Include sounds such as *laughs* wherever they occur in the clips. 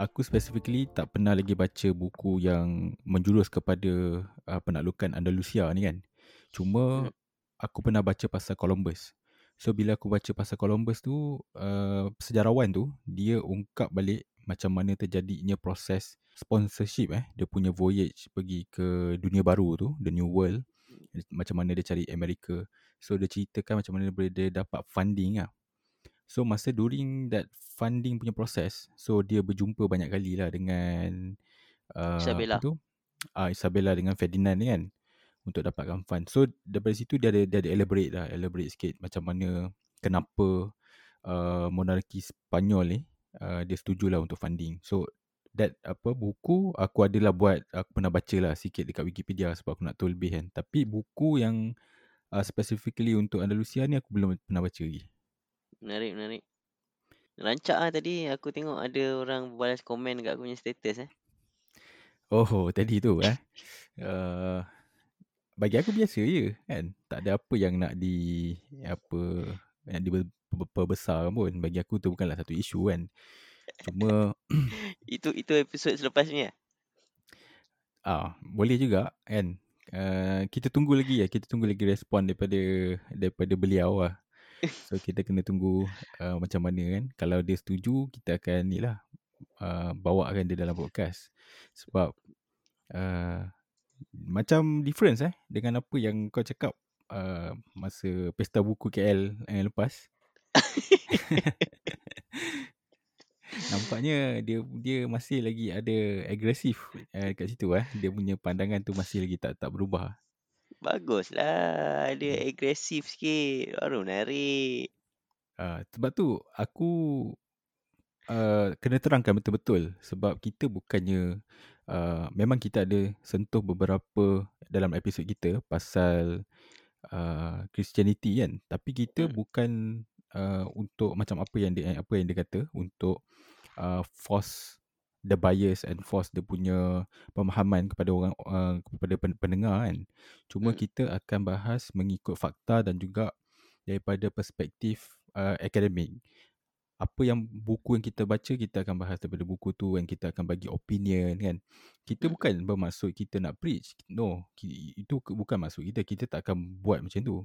aku specifically tak pernah lagi baca buku yang menjurus kepada uh, penaklukan Andalusia ni kan. Cuma Hmm. aku pernah baca pasal Columbus. So bila aku baca pasal Columbus tu, uh, sejarawan tu dia ungkap balik macam mana terjadinya proses sponsorship eh dia punya voyage pergi ke dunia baru tu, the new world. Macam mana dia cari Amerika. So dia ceritakan macam mana dia, dia dapat funding lah. So masa during that funding punya proses, so dia berjumpa banyak kali lah dengan uh, Isabella. apa tu? Uh, Isabella dengan Ferdinand ni kan untuk dapatkan fund. So daripada situ dia ada dia ada elaborate lah, elaborate sikit macam mana kenapa uh, monarki Spanyol ni uh, dia setujulah untuk funding. So that apa buku aku adalah buat aku pernah baca lah sikit dekat Wikipedia sebab aku nak tahu lebih kan. Tapi buku yang uh, specifically untuk Andalusia ni aku belum pernah baca lagi. Menarik, menarik. Rancak lah tadi aku tengok ada orang balas komen kat aku punya status eh. Oh, tadi tu eh. Uh, bagi aku biasa je kan. Tak ada apa yang nak di apa yang diperbesar pun. Bagi aku tu bukanlah satu isu kan. Cuma *laughs* Itu itu episod selepas ni lah. ah boleh juga kan. Uh, kita tunggu lagi ya. Kita tunggu lagi respon daripada daripada beliau lah. So kita kena tunggu uh, macam mana kan. Kalau dia setuju kita akan ni lah uh, bawakan dia dalam podcast. Sebab uh, macam difference eh dengan apa yang kau cakap uh, masa pesta buku KL yang lepas. *laughs* Nampaknya dia dia masih lagi ada agresif uh, kat situ eh. Dia punya pandangan tu masih lagi tak tak berubah. Baguslah. Dia agresif sikit. Baru menarik. Uh, sebab tu aku uh, kena terangkan betul-betul sebab kita bukannya uh, memang kita ada sentuh beberapa dalam episod kita pasal uh, Christianity kan tapi kita Hmm. bukan uh, untuk macam apa yang dia apa yang dia kata untuk uh, force the bias and force dia punya pemahaman kepada orang uh, kepada pen- pendengar kan cuma Hmm. kita akan bahas mengikut fakta dan juga daripada perspektif uh, akademik apa yang buku yang kita baca kita akan bahas daripada buku tu and kita akan bagi opinion kan kita Hmm. bukan bermaksud kita nak preach no itu bukan maksud kita kita tak akan buat macam tu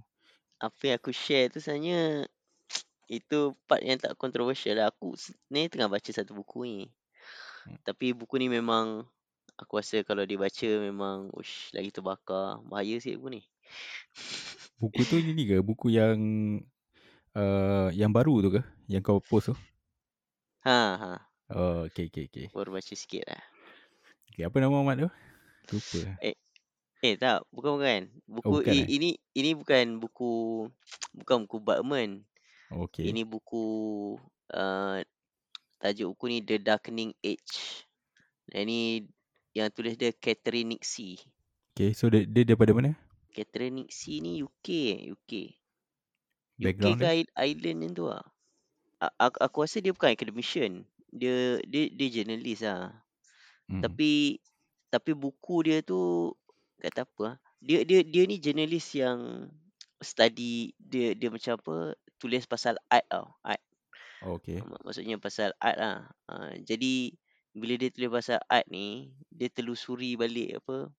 Apa yang aku share tu sebenarnya *tsk* itu part yang tak kontroversial lah. Aku ni tengah baca satu buku ni. Hmm. Tapi buku ni memang aku rasa kalau dibaca memang ush lagi terbakar. Bahaya sikit buku ni. buku tu ini ke buku yang uh, yang baru tu ke yang kau post tu Ha ha. oh okey okey okey Baru baca sikit lah. okay, apa nama Ahmad tu lupa Eh tak, bukan bukan. Buku bukan, i, eh? ini ini bukan buku *tsk* bukan buku Batman. okey Ini buku uh, tajuk buku ni The Darkening Age. Dan ni yang tulis dia Catherine Nixie. okey so dia, dia daripada mana Catherine Nixie ni UK UK. UK background ke dia I- Ireland yang tu lah. Aku, aku rasa dia bukan academician. Dia dia dia journalist lah. hmm. Tapi tapi buku dia tu kata apa ah? Dia dia dia ni journalist yang study dia dia macam apa tulis pasal art tau. Art. Mak- Maksudnya pasal art lah. Uh, jadi bila dia tulis pasal art ni, dia telusuri balik apa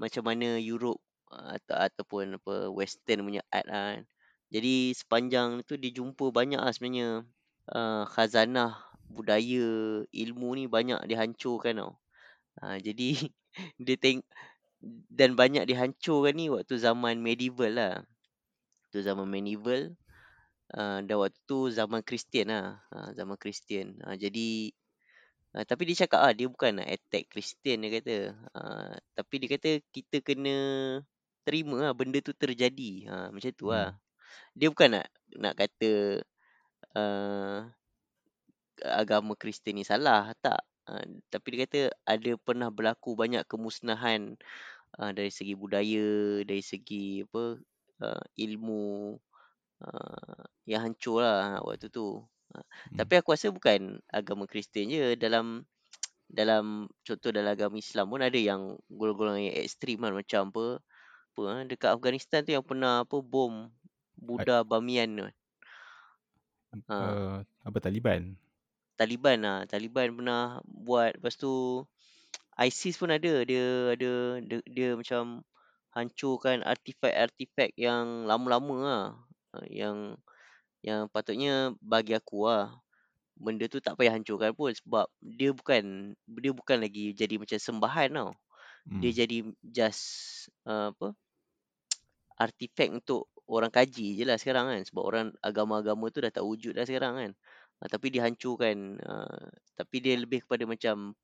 macam mana Europe uh, atau ataupun apa western punya art lah. kan. Jadi sepanjang tu dia jumpa banyak lah sebenarnya uh, khazanah budaya ilmu ni banyak dihancurkan tau. Uh, jadi *laughs* dia teng dan banyak dihancurkan ni waktu zaman medieval lah. Tu zaman medieval uh, dan waktu tu zaman Kristian lah. Uh, zaman Kristian. Uh, jadi uh, tapi dia cakap ah dia bukan nak attack Kristian dia kata. Uh, tapi dia kata kita kena terima lah benda tu terjadi. Uh, macam tu lah. hmm. Dia bukan nak nak kata uh, agama Kristian ni salah. Tak. Uh, tapi dia kata ada pernah berlaku banyak kemusnahan uh, dari segi budaya, dari segi apa uh, ilmu uh, yang hancur lah waktu tu. Uh, Hmm. Tapi aku rasa bukan agama Kristian je dalam *tsk* dalam contoh dalam agama Islam pun ada yang golongan-golongan yang ekstrim kan macam apa apa ah, dekat Afghanistan tu yang pernah apa bom Buddha Bamiyan tu. Ha. uh, apa Taliban Taliban lah. Taliban pernah buat. Lepas tu *tsk* ISIS pun ada. Dia ada dia, dia macam hancurkan artifak-artifak yang lama-lama lah. Ah, Yang yang patutnya bagi aku lah benda tu tak payah hancurkan pun sebab dia bukan dia bukan lagi jadi macam sembahan tau. Dia Hmm. jadi just uh, apa *tsk* artifak untuk orang kaji je lah sekarang kan sebab orang agama-agama tu dah tak wujud dah sekarang kan. Uh, tapi dihancurkan uh, tapi dia lebih kepada macam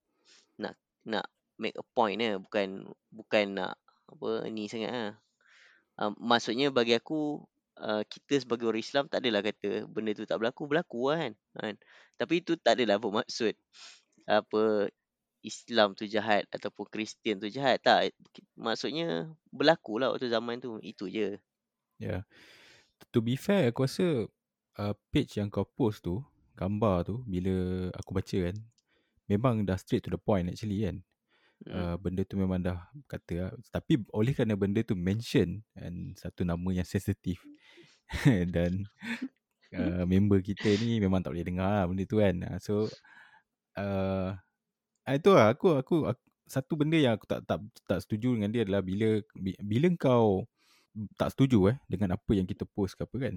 nak nak make a point eh bukan bukan nak apa ni sangat lah. Uh, maksudnya bagi aku uh, kita sebagai orang Islam tak adalah kata benda tu tak berlaku berlaku lah kan. kan. Tapi itu tak adalah bermaksud apa Islam tu jahat ataupun Kristian tu jahat tak maksudnya berlaku lah waktu zaman tu itu je Yeah. To be fair, aku rasa uh, page yang kau post tu, gambar tu, bila aku baca kan, memang dah straight to the point actually kan. Hmm. Uh, benda tu memang dah kata lah. Tapi oleh kerana benda tu mention and satu nama yang sensitif *laughs* dan uh, member kita ni memang tak boleh dengar lah benda tu kan. Uh, so uh, itu lah aku, aku aku satu benda yang aku tak tak tak setuju dengan dia adalah bila bila kau tak setuju eh dengan apa yang kita post ke apa kan.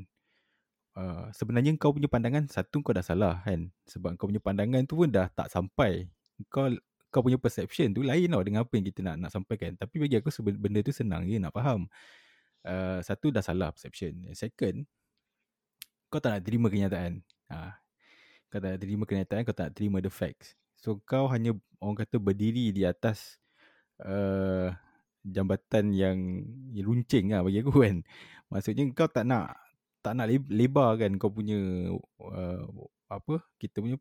Uh, sebenarnya kau punya pandangan satu kau dah salah kan sebab kau punya pandangan tu pun dah tak sampai. Kau kau punya perception tu lain tau dengan apa yang kita nak nak sampaikan. Tapi bagi aku benda tu senang je nak faham. Uh, satu dah salah perception. Second, kau tak nak terima kenyataan. Ha. Kau tak nak terima kenyataan, kau tak nak terima the facts. So kau hanya orang kata berdiri di atas uh, jambatan yang, runcing lah bagi aku *laughs* kan. Maksudnya kau tak nak tak nak lebar kan kau punya uh, apa kita punya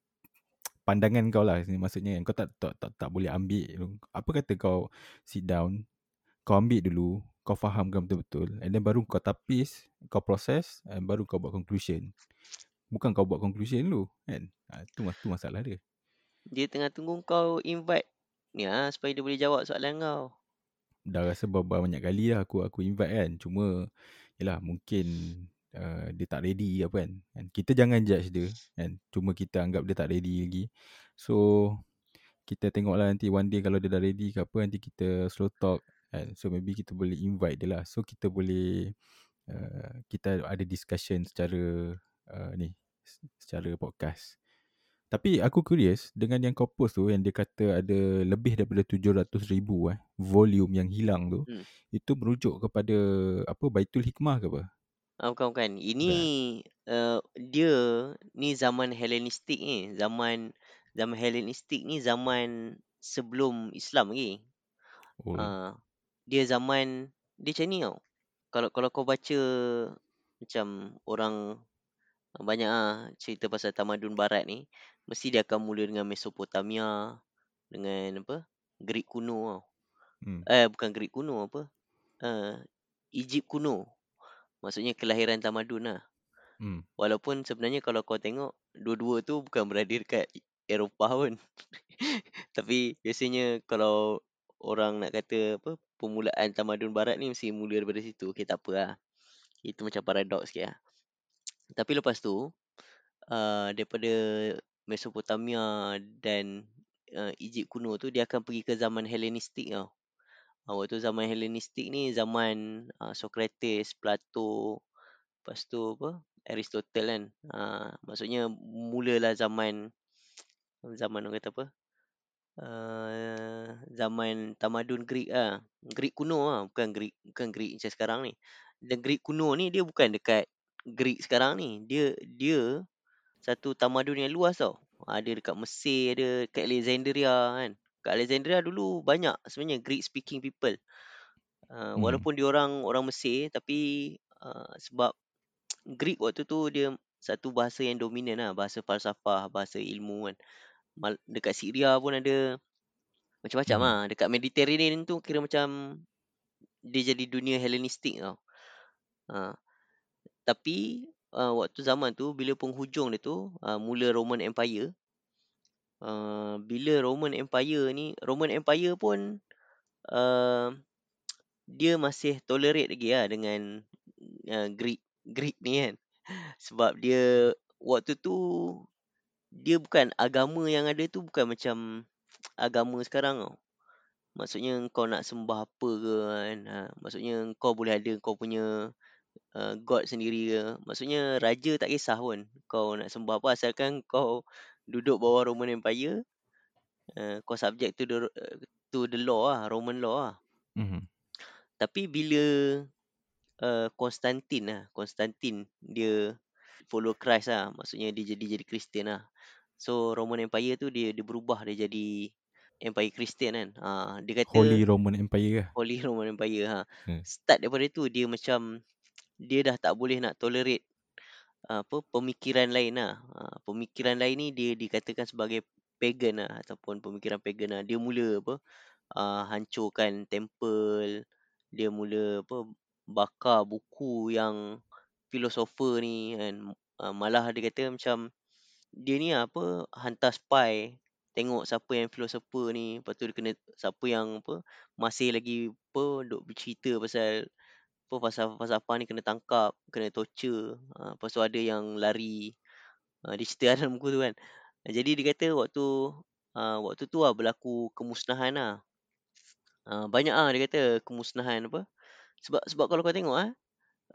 pandangan kau lah maksudnya kan kau tak tak tak, tak boleh ambil. Apa kata kau sit down kau ambil dulu kau fahamkan betul-betul and then baru kau tapis kau proses and baru kau buat conclusion. Bukan kau buat conclusion dulu kan? Ha, tu, tu masalah dia. Dia tengah tunggu kau invite ni lah supaya dia boleh jawab soalan kau. Dah rasa banyak kali lah aku aku invite kan. Cuma yalah mungkin uh, dia tak ready apa kan. And kita jangan judge dia kan. Cuma kita anggap dia tak ready lagi. So kita tengoklah nanti one day kalau dia dah ready ke apa nanti kita slow talk kan. So maybe kita boleh invite dia lah. So kita boleh uh, kita ada discussion secara uh, ni secara podcast. Tapi aku curious dengan yang kau post tu yang dia kata ada lebih daripada 700 ribu eh volume yang hilang tu hmm. itu merujuk kepada apa? Baitul Hikmah ke apa? Ah, bukan bukan. Ini uh, dia ni zaman Hellenistik ni, zaman zaman Hellenistik ni zaman sebelum Islam lagi. Oh. Uh, dia zaman dia macam ni tau. Kalau kalau kau baca macam orang banyak ah cerita pasal tamadun barat ni, mesti dia akan mula dengan Mesopotamia dengan apa? Greek kuno tau. Hmm. Eh bukan Greek kuno apa? Uh, Egypt kuno. Maksudnya kelahiran tamadun lah. Hmm. Walaupun sebenarnya kalau kau tengok dua-dua tu bukan berada dekat Eropah pun. *laughs* Tapi biasanya kalau orang nak kata apa permulaan tamadun barat ni mesti mula daripada situ. Okey tak apa lah. Itu macam paradoks sikit lah. Tapi lepas tu uh, daripada Mesopotamia dan uh, Egypt kuno tu dia akan pergi ke zaman Hellenistik tau. Waktu zaman Hellenistik ni zaman uh, Socrates, Plato, lepas tu apa? Aristotle kan. Uh, maksudnya mulalah zaman zaman orang kata apa? Uh, zaman tamadun Greek ah. Greek kuno ah, bukan Greek bukan Greek macam sekarang ni. Dan Greek kuno ni dia bukan dekat Greek sekarang ni. Dia dia satu tamadun yang luas tau. Ada dekat Mesir, ada dekat Alexandria kan. Kat Alexandria dulu banyak sebenarnya Greek speaking people. Uh, hmm. Walaupun dia orang orang Mesir tapi uh, sebab *tsk* Greek waktu tu dia satu bahasa yang dominan lah. Bahasa falsafah, bahasa ilmu kan. Mal- dekat Syria pun ada macam-macam hmm. lah. Dekat Mediterranean tu kira macam dia jadi dunia Hellenistik tau. Uh, tapi uh, waktu zaman tu bila penghujung dia tu uh, mula Roman Empire. Uh, bila Roman Empire ni, Roman Empire pun uh, dia masih tolerate lagi lah dengan uh, Greek Greek ni kan. Sebab dia waktu tu dia bukan agama yang ada tu bukan macam agama sekarang tau. Maksudnya kau nak sembah apa ke kan. Ha, maksudnya kau boleh ada kau punya uh, God sendiri ke. Maksudnya raja tak kisah pun kau nak sembah apa asalkan kau duduk bawah Roman Empire. Uh, kau subject to the to the law lah, Roman law lah. Mhm. Tapi bila uh, Konstantin lah, Konstantin dia follow Christ lah. Maksudnya dia jadi jadi Kristian lah. So Roman Empire tu dia dia berubah dia jadi Empire Kristian kan. Ha, dia kata Holy Roman Empire ke? Holy Roman Empire ha. Hmm. Start daripada tu dia macam dia dah tak boleh nak tolerate uh, apa pemikiran lain lah. Ha, pemikiran lain ni dia dikatakan sebagai pagan lah ataupun pemikiran pagan lah. Dia mula apa uh, hancurkan temple, dia mula apa bakar buku yang filosofer ni kan. Uh, malah dia kata macam dia ni apa hantar spy tengok siapa yang filosofer ni lepas tu dia kena siapa yang apa masih lagi apa duk bercerita pasal apa apa ni kena tangkap kena torture. Ha, lepas tu ada yang lari ha, dia cerita *laughs* dalam buku tu kan. Jadi dia kata waktu ha, waktu tu lah berlaku kemusnahan lah. Ha, banyak ah dia kata kemusnahan apa. Sebab sebab kalau kau tengok ah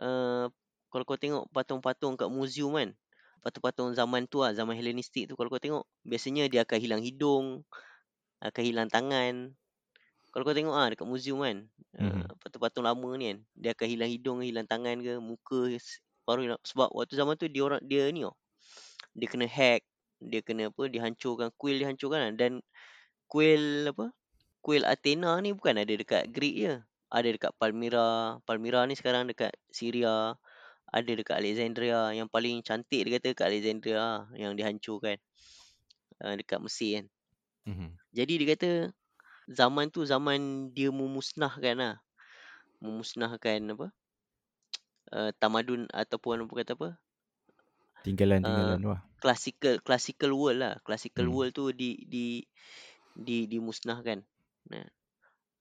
uh, kalau kau tengok patung-patung kat museum kan patung-patung zaman tu lah, zaman Hellenistik tu kalau kau tengok biasanya dia akan hilang hidung, akan hilang tangan. Kalau kau tengok ah dekat museum kan, uh, patung-patung lama ni kan, dia akan hilang hidung, hilang tangan ke, muka baru hilang. sebab waktu zaman tu dia orang dia ni oh. Dia kena hack, dia kena apa, dihancurkan, kuil dihancurkan lah. dan kuil apa? Kuil Athena ni bukan ada dekat Greek je. Ada dekat Palmyra. Palmyra ni sekarang dekat Syria ada dekat Alexandria yang paling cantik dia kata dekat Alexandria lah, yang dihancurkan uh, dekat Mesir kan. Mhm. Jadi dia kata zaman tu zaman dia memusnahkan lah. Memusnahkan apa? Uh, *tsk* tamadun ataupun apa kata apa? Tinggalan-tinggalan lah. Classical classical world lah. Classical Hmm. world tu di di di dimusnahkan. Nah.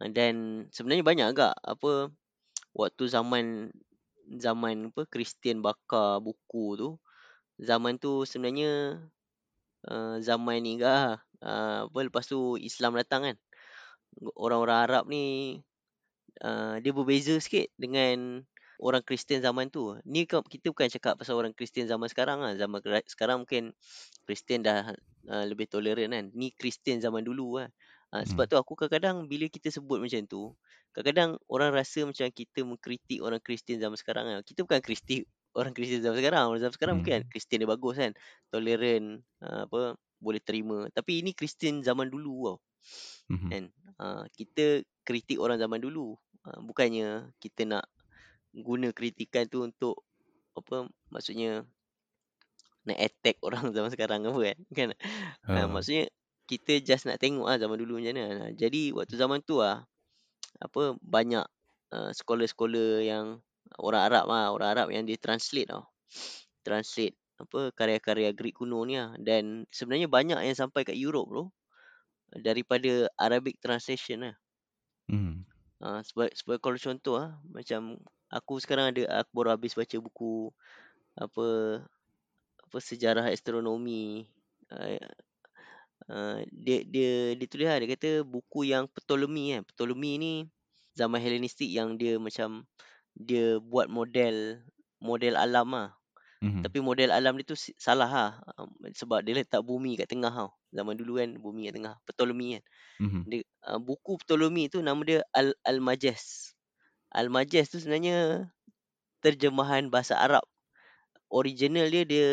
Dan sebenarnya banyak agak apa waktu zaman zaman apa Kristian bakar buku tu zaman tu sebenarnya uh, zaman ni ke uh, apa lepas tu Islam datang kan orang-orang Arab ni uh, dia berbeza sikit dengan orang Kristian zaman tu ni kita bukan cakap pasal orang Kristian zaman sekarang lah zaman sekarang mungkin Kristian dah uh, lebih tolerant kan ni Kristian zaman dulu lah uh, sebab tu aku kadang-kadang bila kita sebut macam tu kadang-kadang orang rasa macam kita mengkritik orang Kristian zaman sekarang lah. Kita bukan kritik orang Kristian zaman sekarang. Orang zaman sekarang Hmm. bukan Kristian dia bagus kan. Tolerant, uh, apa boleh terima. Tapi ini Kristian zaman dulu tau. Mhm. Kan? Uh, kita kritik orang zaman dulu. Uh, bukannya kita nak guna kritikan tu untuk apa maksudnya nak attack *laughs* orang zaman sekarang apa kan. kan? Uh, Ah. maksudnya kita just nak tengok lah zaman dulu macam mana. Jadi waktu zaman tu lah apa banyak uh, scholar-scholar yang orang Arab lah, orang Arab yang dia translate tau. Translate apa karya-karya Greek kuno ni lah dan sebenarnya banyak yang sampai kat Europe tu daripada Arabic translation lah. Hmm. Uh, sebab sebab kalau contoh ah macam aku sekarang ada aku baru habis baca buku apa apa sejarah astronomi uh, uh, dia dia dia tulis lah dia kata buku yang Ptolemy kan Ptolemy ni zaman Hellenistik yang dia macam dia buat model model alam lah Mhm. tapi model alam dia tu salah lah um, sebab dia letak bumi kat tengah tau zaman dulu kan bumi kat tengah Ptolemy kan Mhm. dia, uh, buku Ptolemy tu nama dia Al Al-Majaz Al-Majaz tu sebenarnya terjemahan bahasa Arab original dia dia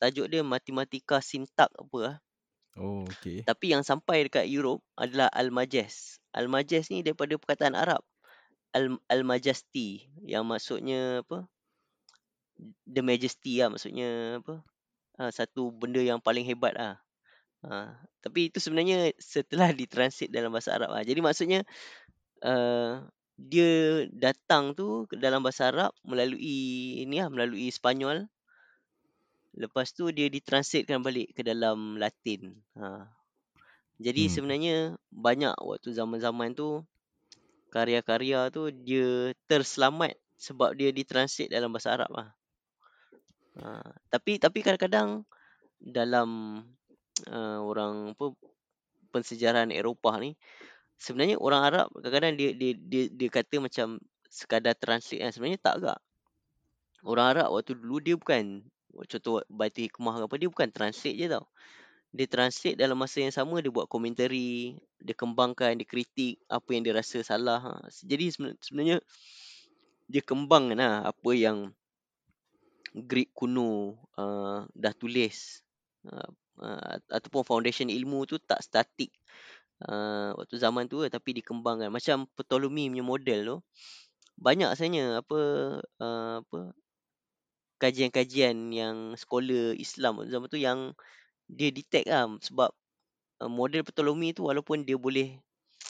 tajuk dia Matematika Sintak apa lah Oh, okay. Tapi yang sampai dekat Europe adalah Al-Majaz. Al-Majaz ni daripada perkataan Arab. Al- Al-Majasti. Yang maksudnya apa? The Majesty lah. Maksudnya apa? Ha, satu benda yang paling hebat lah. Ha, tapi itu sebenarnya setelah ditranslate dalam bahasa Arab lah. Jadi maksudnya uh, dia datang tu dalam bahasa Arab melalui ini lah, melalui Spanyol. Lepas tu dia ditranslatekan balik ke dalam Latin. Ha. Jadi Hmm. sebenarnya banyak waktu zaman-zaman tu karya-karya tu dia terselamat sebab dia ditranslate dalam bahasa Arab lah. Ha, tapi tapi kadang-kadang dalam uh, orang apa pensejarahan Eropah ni sebenarnya orang Arab kadang-kadang dia dia dia, dia kata macam sekadar translate kan sebenarnya tak agak orang Arab waktu dulu dia bukan contoh Baitul Hikmah apa dia bukan translate je tau dia translate dalam masa yang sama dia buat komentari dia kembangkan dia kritik apa yang dia rasa salah ha. jadi sebenarnya dia kembangkan lah apa yang Greek kuno uh, dah tulis. Uh, uh, ataupun foundation ilmu tu tak statik uh, waktu zaman tu tapi dikembangkan. Macam Ptolemy punya model tu banyak sebenarnya apa uh, apa kajian-kajian yang scholar Islam zaman tu yang dia detect lah sebab uh, model Ptolemy tu walaupun dia boleh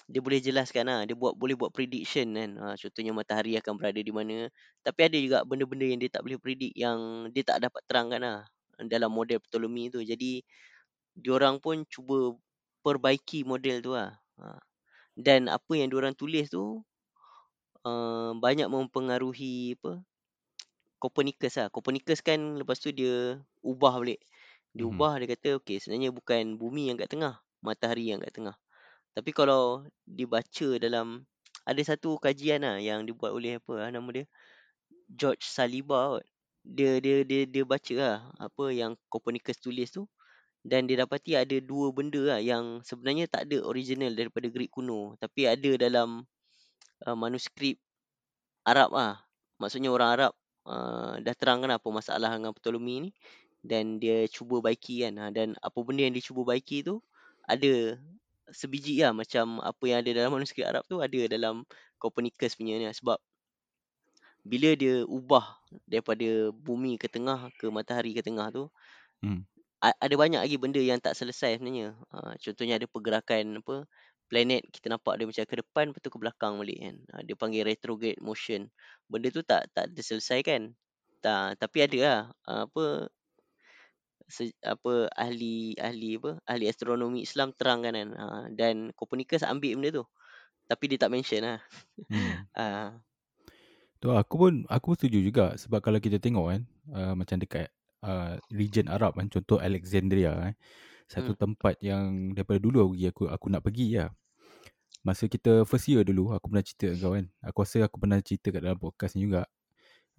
dia boleh jelaskan lah. Dia buat boleh buat prediction kan. Ha, contohnya matahari akan berada di mana. Tapi ada juga benda-benda yang dia tak boleh predict yang dia tak dapat terangkan lah dalam model Ptolemy tu. Jadi diorang pun cuba perbaiki model tu lah. Ha. Dan apa yang diorang tulis tu uh, banyak mempengaruhi apa Copernicus lah. Copernicus kan lepas tu dia ubah balik. Dia Mhm. ubah dia kata okay sebenarnya bukan bumi yang kat tengah. Matahari yang kat tengah. Tapi kalau dibaca dalam ada satu kajian lah yang dibuat oleh apa lah nama dia? George Saliba kot. Dia dia dia dia baca lah apa yang Copernicus tulis tu. Dan dia dapati ada dua benda lah yang sebenarnya tak ada original daripada Greek kuno. Tapi ada dalam uh, manuskrip Arab lah. Maksudnya orang Arab uh, dah terangkan apa masalah dengan Ptolemy ni. Dan dia cuba baiki kan. Ha, dan apa benda yang dia cuba baiki tu ada sebiji lah macam apa yang ada dalam manuskrip Arab tu ada dalam Copernicus punya ni lah. sebab bila dia ubah daripada bumi ke tengah ke matahari ke tengah tu Hmm. ada banyak lagi benda yang tak selesai sebenarnya ha, contohnya ada pergerakan apa planet kita nampak dia macam ke depan lepas tu ke belakang balik kan ha, dia panggil retrograde motion benda tu tak tak diselesaikan tak tapi ada lah ha, apa se, apa ahli ahli apa ahli astronomi Islam terangkan kan ha, dan Copernicus ambil benda tu tapi dia tak mention lah Hmm. *laughs* ha, Tu aku pun aku setuju juga sebab kalau kita tengok kan uh, macam dekat uh, region Arab kan contoh Alexandria eh satu Hmm. tempat yang daripada dulu aku aku aku nak pergi lah. Masa kita first year dulu aku pernah cerita kau kan. Aku rasa aku pernah cerita kat dalam podcast ni juga.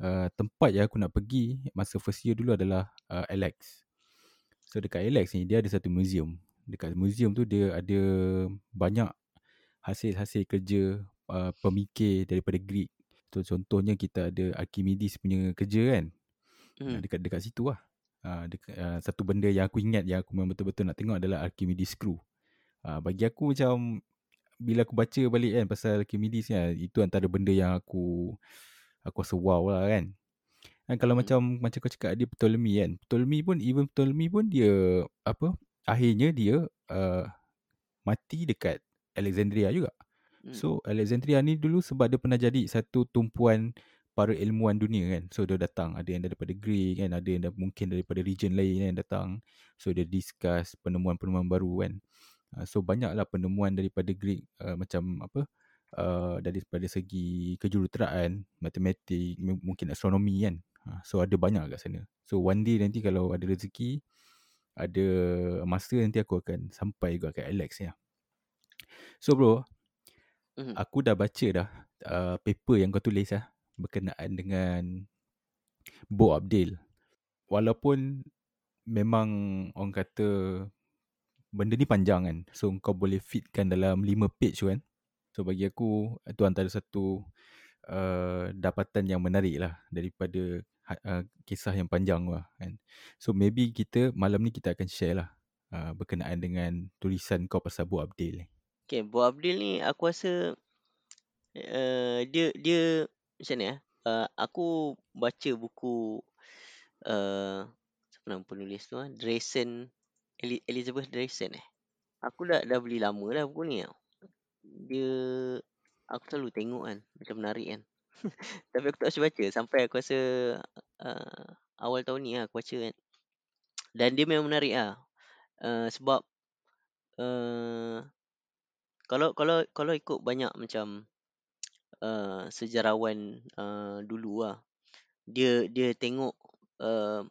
Uh, tempat yang aku nak pergi masa first year dulu adalah uh, Alex. So dekat Alex ni dia ada satu museum. Dekat museum tu dia ada banyak hasil-hasil kerja uh, pemikir daripada Greek. So contohnya kita ada Archimedes punya kerja kan. Hmm. dekat dekat situ lah. Uh, dekat, uh, satu benda yang aku ingat yang aku memang betul-betul nak tengok adalah Archimedes screw. Uh, bagi aku macam bila aku baca balik kan pasal Archimedes ni ah, itu antara benda yang aku aku rasa wow lah kan. Kan kalau Hmm. macam macam kau cakap dia Ptolemy kan. Ptolemy pun even Ptolemy pun dia apa akhirnya dia uh, mati dekat Alexandria juga. Hmm. So Alexandria ni dulu sebab dia pernah jadi satu tumpuan para ilmuwan dunia kan. So dia datang ada yang daripada Greek kan, ada yang mungkin daripada region lain kan datang. So dia discuss penemuan-penemuan baru kan. Uh, so banyaklah penemuan daripada Greek uh, macam apa uh, daripada segi kejuruteraan, matematik, mungkin astronomi kan. Uh, so ada banyak kat sana. So one day nanti kalau ada rezeki ada masa nanti aku akan sampai juga kat Alex lah. So bro, Hmm. aku dah baca dah uh, paper yang kau tulis lah berkenaan dengan Bo Abdil. Walaupun memang orang kata benda ni panjang kan. So kau boleh fitkan dalam 5 page kan. So bagi aku itu antara satu uh, dapatan yang menarik lah daripada uh, kisah yang panjang lah kan. So maybe kita malam ni kita akan share lah uh, berkenaan dengan tulisan kau pasal Bo Abdil ni. Okay, Bu Abdil ni aku rasa uh, dia dia macam ni eh. Uh, aku baca buku uh, siapa nama penulis tu ah? Drayson Eli- Elizabeth Drayson eh. Aku dah dah beli lama dah buku ni tau. Dia aku selalu tengok kan macam menarik kan. *laughs* Tapi aku tak sempat baca sampai aku rasa uh, awal tahun ni lah aku baca kan. Dan dia memang menarik lah. Uh, sebab uh, kalau kalau kalau ikut banyak macam uh, sejarawan uh, dulu lah dia dia tengok uh,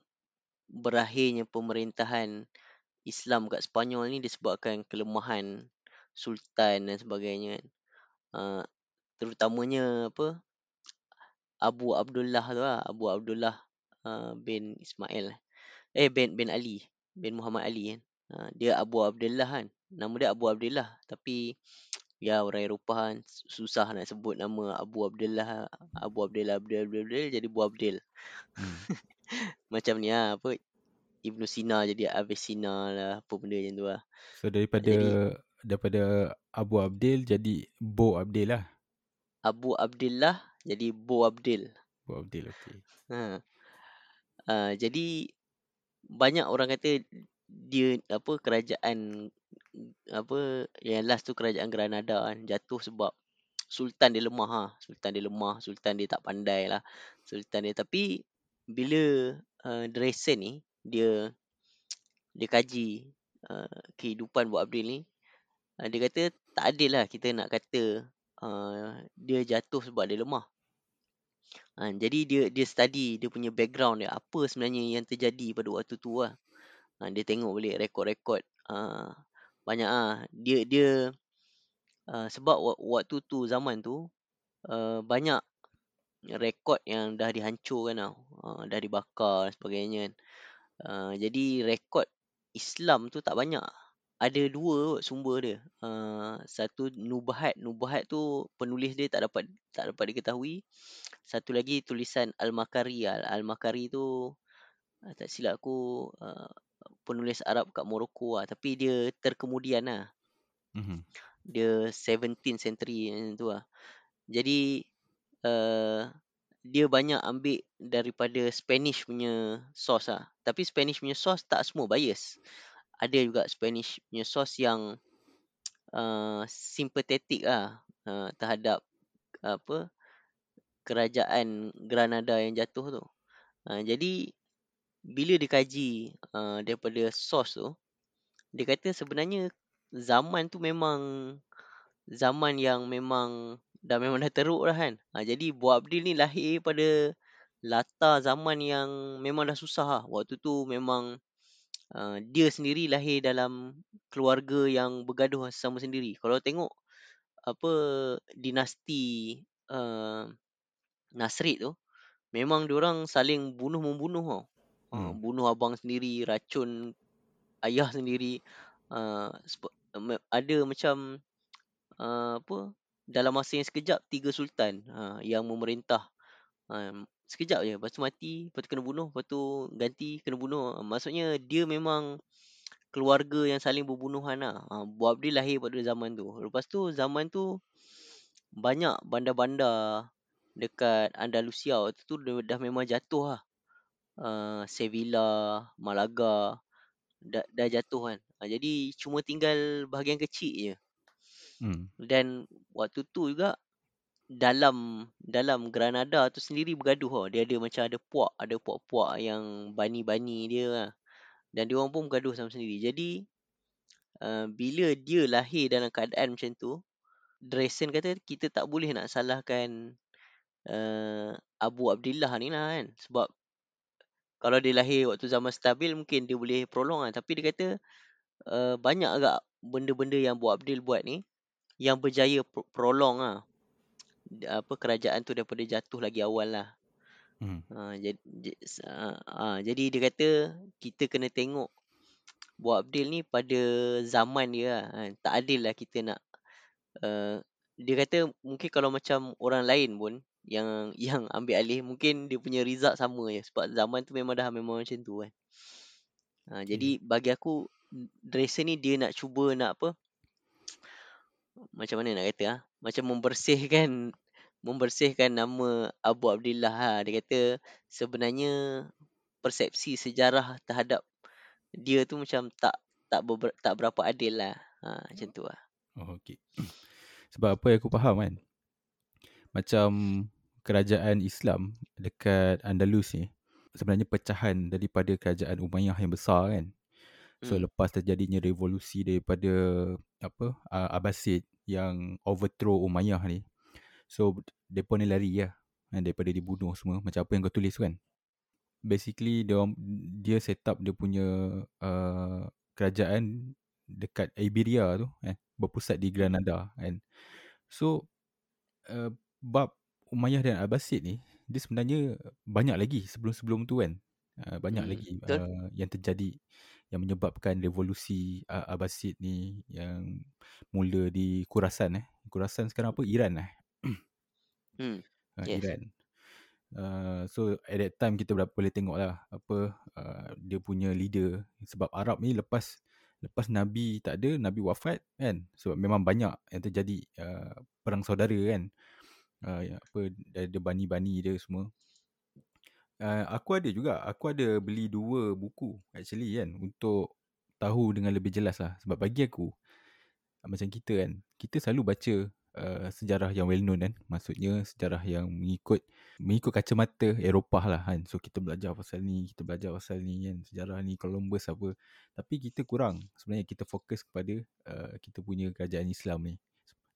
berakhirnya pemerintahan Islam kat Sepanyol ni disebabkan kelemahan sultan dan sebagainya kan. Uh, terutamanya apa Abu Abdullah tu lah, Abu Abdullah uh, bin Ismail. Eh bin bin Ali, bin Muhammad Ali kan. Uh, dia Abu Abdullah kan. Nama dia Abu Abdullah tapi ya orang Eropah kan susah nak sebut nama Abu Abdullah, Abu Abdullah Abdul Abdul, Abdul jadi Abu Abdul. Hmm. *laughs* Macam ni lah apa Ibnu Sina jadi Avicenna lah apa benda macam tu lah. So daripada Jadi daripada Abu Abdil jadi Bo Abdil lah. Abu Abdullah jadi Bo Abdul. Bo Abdil okey. Ha. Uh, jadi banyak orang kata dia apa kerajaan apa yang last tu kerajaan Granada kan jatuh sebab sultan dia lemah ha. Sultan dia lemah, sultan dia tak pandai lah. Sultan dia tapi bila uh, Dresen ni dia dia kaji uh, kehidupan Buat Abdul ni uh, dia kata tak adil lah kita nak kata uh, dia jatuh sebab dia lemah. Ha, jadi dia dia study dia punya background dia apa sebenarnya yang terjadi pada waktu tu lah. Ha, dia tengok balik rekod-rekod uh, banyak ah dia dia uh, sebab waktu tu zaman tu uh, banyak rekod yang dah dihancurkan tau. Uh, dah dibakar dan sebagainya. Uh, jadi rekod Islam tu tak banyak. Ada dua sumber dia. Uh, satu Nubahat. Nubahat tu penulis dia tak dapat tak dapat diketahui. Satu lagi tulisan Al-Makari. Al-Makari tu uh, tak silap aku uh, penulis Arab kat Morocco lah. Tapi dia terkemudian lah. Mm-hmm. Dia 17th century macam tu lah. Jadi uh, dia banyak ambil daripada Spanish punya source lah. Tapi Spanish punya source tak semua bias. Ada juga Spanish punya source yang uh, sympathetic lah uh, terhadap apa kerajaan Granada yang jatuh tu. Uh, jadi bila dikaji uh, daripada source tu, dia kata sebenarnya zaman tu memang zaman yang memang dah memang dah teruk lah kan. Ha, jadi Bu Abdil ni lahir pada latar zaman yang memang dah susah lah. Waktu tu memang uh, dia sendiri lahir dalam keluarga yang bergaduh sama sendiri. Kalau tengok apa dinasti uh, Nasrid tu, memang diorang saling bunuh-membunuh tau. Uh, Hmm. bunuh abang sendiri, racun ayah sendiri. Uh, ada macam uh, apa dalam masa yang sekejap tiga sultan uh, yang memerintah uh, sekejap je. Lepas tu mati lepas tu kena bunuh lepas tu ganti kena bunuh. Uh, maksudnya dia memang keluarga yang saling berbunuhan lah. Uh, Bu Abdil lahir pada zaman tu. Lepas tu zaman tu banyak bandar-bandar dekat Andalusia waktu tu dah, dah memang jatuh lah. Uh, Sevilla Malaga dah, dah jatuh kan. Uh, jadi cuma tinggal bahagian kecil je. Hmm. dan waktu tu juga dalam dalam Granada tu sendiri bergaduh tau. Dia ada macam ada puak, ada puak-puak yang bani-bani dia lah. Dan dia orang pun bergaduh sama sendiri. Jadi uh, bila dia lahir dalam keadaan macam tu, Dresen kata kita tak boleh nak salahkan uh, Abu Abdullah ni lah kan. Sebab kalau dia lahir waktu zaman stabil mungkin dia boleh prolong lah. Tapi dia kata uh, banyak agak benda-benda yang Abu Abdul buat ni yang berjaya prolong lah apa kerajaan tu daripada jatuh lagi awal lah. Hmm. Ha, jadi, ha, ha, jadi dia kata kita kena tengok Bu Abdil ni pada zaman dia lah. Ha, tak adil lah kita nak uh, dia kata mungkin kalau macam orang lain pun yang yang ambil alih mungkin dia punya result sama je sebab zaman tu memang dah memang macam tu kan. Ha, jadi bagi aku Dresser ni dia nak cuba nak apa macam mana nak kata ah? Macam membersihkan membersihkan nama Abu Abdullah ha. dia kata sebenarnya persepsi sejarah terhadap dia tu macam tak tak ber, tak berapa adil lah. Ha, macam tu lah oh, okay. *clears throat* sebab apa yang aku faham kan? Macam kerajaan Islam dekat Andalus ni sebenarnya pecahan daripada kerajaan Umayyah yang besar kan So hmm. lepas terjadinya revolusi daripada apa uh, Abbasid yang overthrow Umayyah ni. So depa ni lari lah kan, daripada dibunuh semua macam apa yang kau tulis kan. basically dia dia set up dia punya uh, kerajaan dekat Iberia tu eh berpusat di Hmm. Granada kan. So uh, bab Umayyah dan Abbasid ni dia sebenarnya banyak lagi sebelum-sebelum tu kan. Uh, banyak Hmm, lagi betul. uh, yang terjadi yang menyebabkan revolusi uh, Abbasid ni yang mula di Khurasan eh. Khurasan sekarang apa? Iran eh. Hmm. Uh, *clears throat* Yes. Iran. Uh, so at that time kita boleh tengok lah apa uh, dia punya leader sebab Arab ni lepas lepas Nabi tak ada Nabi wafat kan sebab memang banyak yang terjadi uh, perang saudara kan uh, apa ada bani-bani dia semua uh, aku ada juga. Aku ada beli dua buku actually kan untuk tahu dengan lebih jelas lah. Sebab bagi aku macam kita kan kita selalu baca uh, sejarah yang well known kan. Maksudnya sejarah yang mengikut mengikut kacamata Eropah lah kan. So kita belajar pasal ni kita belajar pasal ni kan. Sejarah ni Columbus apa. Tapi kita kurang. Sebenarnya kita fokus kepada uh, kita punya kerajaan Islam ni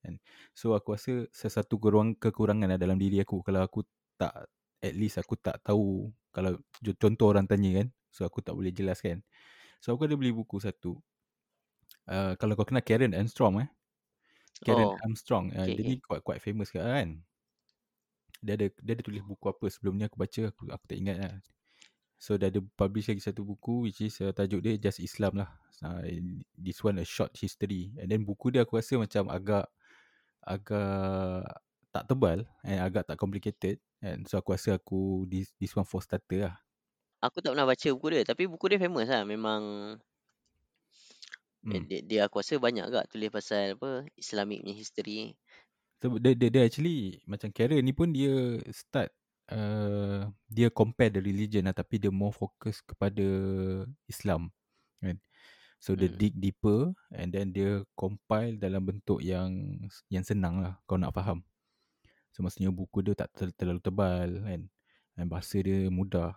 kan. So aku rasa sesuatu kurang kekurangan lah dalam diri aku. Kalau aku tak at least aku tak tahu kalau contoh orang tanya kan so aku tak boleh jelaskan. So aku ada beli buku satu. Uh, kalau kau kenal Karen Armstrong eh? Karen Oh. Armstrong. Uh, Okay, dia ni quite quite famous kan? Dia ada dia ada tulis buku apa sebelum ni aku baca aku aku tak ingat lah. So dia ada publish lagi satu buku which is uh, tajuk dia Just Islam lah. Uh, this one a short history. And then buku dia aku rasa macam agak agak tak tebal and agak tak complicated and so aku rasa aku this this one for starter lah Aku tak pernah baca buku dia tapi buku dia famous lah memang hmm. dia, dia aku rasa banyak agak tulis pasal apa Islamic punya history. so dia, dia, dia actually macam Karen ni pun dia start uh, dia compare the religion lah tapi dia more fokus kepada Islam kan so dia Hmm. dig deeper and then dia compile dalam bentuk yang yang senang lah kau nak faham so maksudnya buku dia tak ter- terlalu tebal kan. Dan bahasa dia mudah.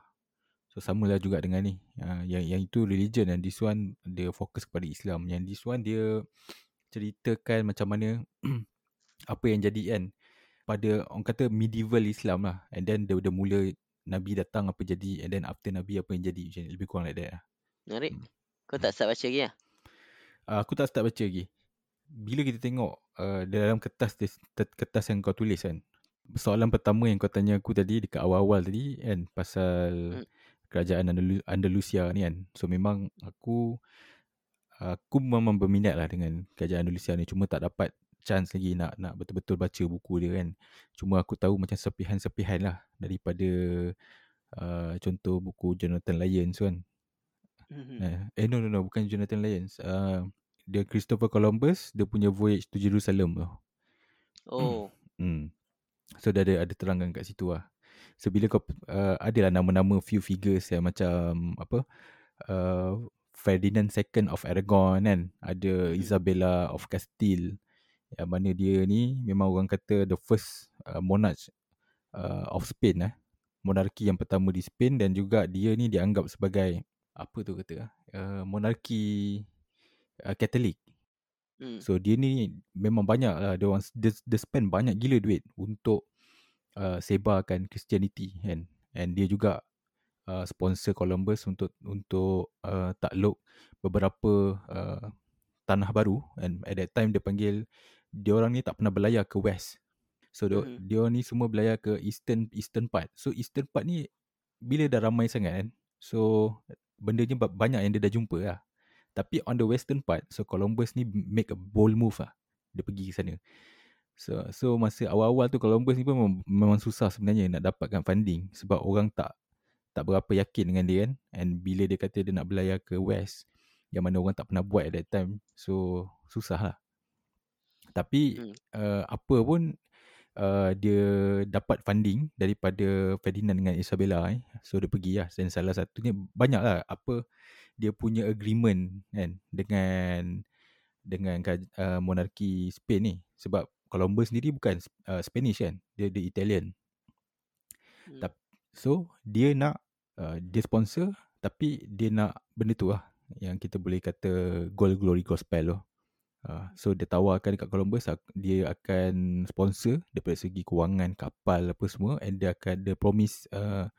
So samalah juga dengan ni. Uh, yang yang itu religion and this one dia fokus kepada Islam. Yang this one dia ceritakan macam mana *clears throat* apa yang jadi kan. Pada orang kata medieval Islam lah. And then dia, dia mula Nabi datang apa jadi and then after Nabi apa yang jadi. Macam ni, lebih kurang like that lah. Menarik. Hmm. Kau tak start baca lagi lah? uh, aku tak start baca lagi bila kita tengok uh, dalam kertas kertas yang kau tulis kan soalan pertama yang kau tanya aku tadi dekat awal-awal tadi kan pasal Hmm. kerajaan Andalus- Andalusia ni kan so memang aku aku memang berminat lah dengan kerajaan Andalusia ni cuma tak dapat chance lagi nak nak betul-betul baca buku dia kan cuma aku tahu macam sepihan-sepihan lah daripada uh, contoh buku Jonathan Lyons kan Mhm. Eh, eh no no no bukan Jonathan Lyons. Uh, dia Christopher Columbus dia punya voyage to Jerusalem tu. Oh. Hmm. So dia ada ada terangkan kat situ lah. So bila kau uh, adalah nama-nama few figures yang macam apa uh, Ferdinand II of Aragon kan, ada Mhm. Isabella of Castile yang mana dia ni memang orang kata the first uh, monarch uh, of Spain eh. Monarki yang pertama di Spain dan juga dia ni dianggap sebagai apa tu kata uh, monarki uh, Katolik. Hmm. So dia ni memang banyak lah dia orang dia, dia spend banyak gila duit untuk uh, sebarkan Christianity kan. And dia juga uh, sponsor Columbus untuk untuk uh, takluk beberapa uh, tanah baru and at that time dia panggil dia orang ni tak pernah berlayar ke west. So dia, Mhm. dia orang ni semua berlayar ke eastern eastern part. So eastern part ni bila dah ramai sangat kan. So bendanya ba- banyak yang dia dah jumpa lah. Tapi on the western part, so Columbus ni make a bold move lah. Dia pergi ke sana. So so masa awal-awal tu Columbus ni pun memang, memang susah sebenarnya nak dapatkan funding sebab orang tak tak berapa yakin dengan dia kan. And bila dia kata dia nak berlayar ke west yang mana orang tak pernah buat at that time. So susah lah. Tapi Hmm. uh, apa pun uh, dia dapat funding daripada Ferdinand dengan Isabella eh. So dia pergi lah. Dan salah satunya banyak lah apa dia punya agreement kan dengan dengan uh, monarki Spain ni. Sebab Columbus sendiri bukan uh, Spanish kan. Dia dia Italian. Hmm. So dia nak uh, dia sponsor tapi dia nak benda tu lah yang kita boleh kata gold glory gospel tu. Uh, so dia tawarkan dekat Columbus dia akan sponsor daripada segi kewangan kapal apa semua and dia akan dia promise uh,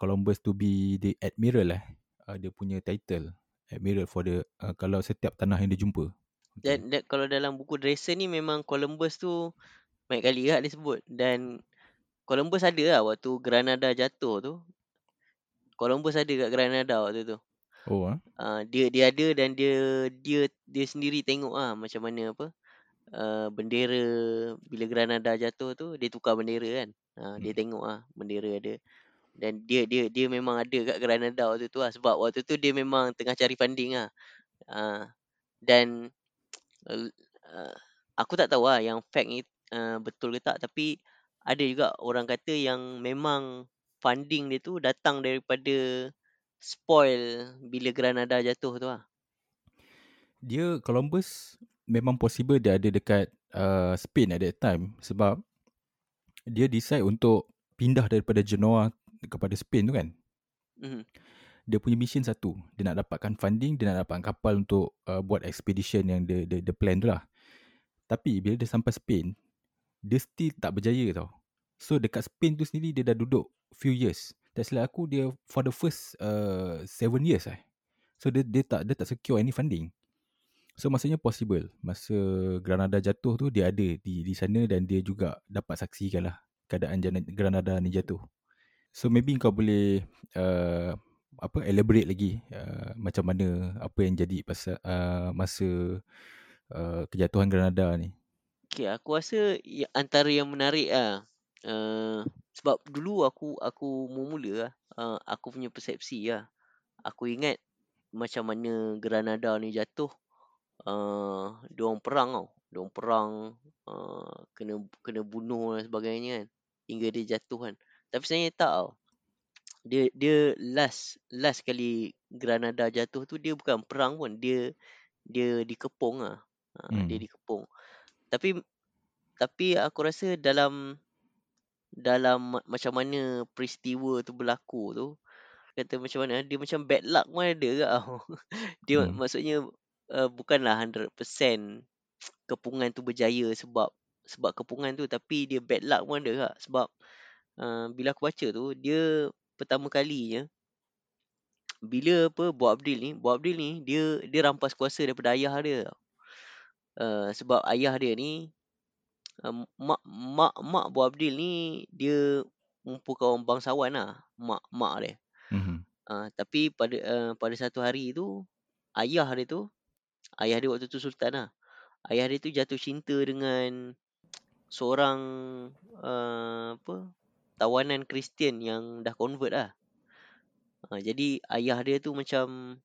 Columbus to be the admiral eh. Uh, dia punya title. Admiral for the uh, kalau setiap tanah yang dia jumpa. Okay. Dan, dan kalau dalam buku Drayson ni memang Columbus tu banyak kali lah dia sebut. Dan Columbus ada lah waktu Granada jatuh tu. Columbus ada kat Granada waktu tu. Oh ah. Uh, dia dia ada dan dia dia dia sendiri tengok ah macam mana apa uh, bendera bila Granada jatuh tu dia tukar bendera kan. Uh, dia Hmm. tengok ah bendera ada dan dia dia dia memang ada kat Granada waktu tu lah sebab waktu tu dia memang tengah cari funding ah. Uh, dan uh, aku tak tahu lah yang fact ni uh, betul ke tak tapi ada juga orang kata yang memang funding dia tu datang daripada spoil bila Granada jatuh tu lah. Dia Columbus memang possible dia ada dekat uh, Spain at that time sebab dia decide untuk pindah daripada Genoa kepada Spain tu kan. Mhm. Dia punya mission satu, dia nak dapatkan funding, dia nak dapatkan kapal untuk uh, buat expedition yang dia dia, dia plan tu lah. Tapi bila dia sampai Spain, dia still tak berjaya tau. So dekat Spain tu sendiri dia dah duduk few years. Tak silap aku dia for the first uh, seven years eh. So dia dia tak dia tak secure any funding. So maksudnya possible. Masa Granada jatuh tu dia ada di di sana dan dia juga dapat saksikan lah keadaan Granada ni jatuh. So maybe kau boleh uh, apa elaborate lagi uh, macam mana apa yang jadi pasal uh, masa uh, kejatuhan Granada ni. Okay, aku rasa ya, antara yang menarik lah. Uh, sebab dulu aku aku mula lah. Uh, aku punya persepsi lah. Aku ingat macam mana Granada ni jatuh. Uh, diorang perang tau. Diorang perang. Uh, kena kena bunuh dan sebagainya kan. Hingga dia jatuh kan. Tapi sebenarnya tak tau. Dia dia last last kali Granada jatuh tu dia bukan perang pun. Dia dia dikepung. Uh, Dia Hmm. dikepung. Tapi tapi aku rasa dalam dalam ma- macam mana peristiwa tu berlaku tu kata macam mana dia macam bad luck pun ada ke *laughs* tau. dia Hmm. maksudnya uh, bukanlah 100% kepungan tu berjaya sebab sebab kepungan tu tapi dia bad luck pun ada kak sebab uh, bila aku baca tu dia pertama kalinya bila apa Buat Abdil ni Buat Abdil ni dia dia rampas kuasa daripada ayah dia. Uh, sebab ayah dia ni uh, mak mak mak Bu Abdil ni dia merupakan orang bangsawan lah mak mak dia. Mhm. Uh, tapi pada uh, pada satu hari tu ayah dia tu ayah dia waktu tu sultan lah. Ayah dia tu jatuh cinta dengan seorang uh, apa tawanan Kristian yang dah convert lah. Uh, jadi ayah dia tu macam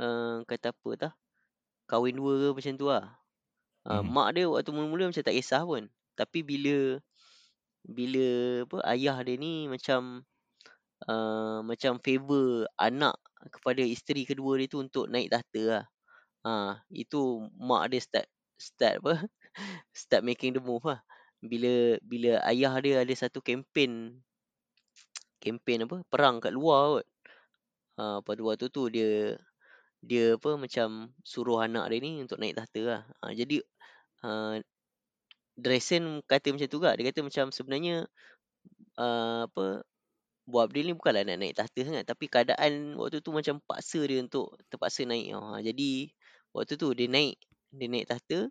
uh, kata apa tah kahwin dua ke macam tu lah. Uh, Mhm. mak dia waktu mula-mula macam tak kisah pun. Tapi bila bila apa ayah dia ni macam uh, macam favor anak kepada isteri kedua dia tu untuk naik tahta lah. Ha, itu mak dia start start apa? *laughs* start making the move lah. Bila bila ayah dia ada satu kempen kempen apa? Perang kat luar kot. Ha, pada waktu tu dia dia apa macam suruh anak dia ni untuk naik tahta lah. Ha, jadi uh, Dresen kata macam tu juga. Dia kata macam sebenarnya uh, apa Bu Abdil ni bukanlah nak naik tahta sangat tapi keadaan waktu tu macam paksa dia untuk terpaksa naik. Ha, jadi waktu tu dia naik dia naik tahta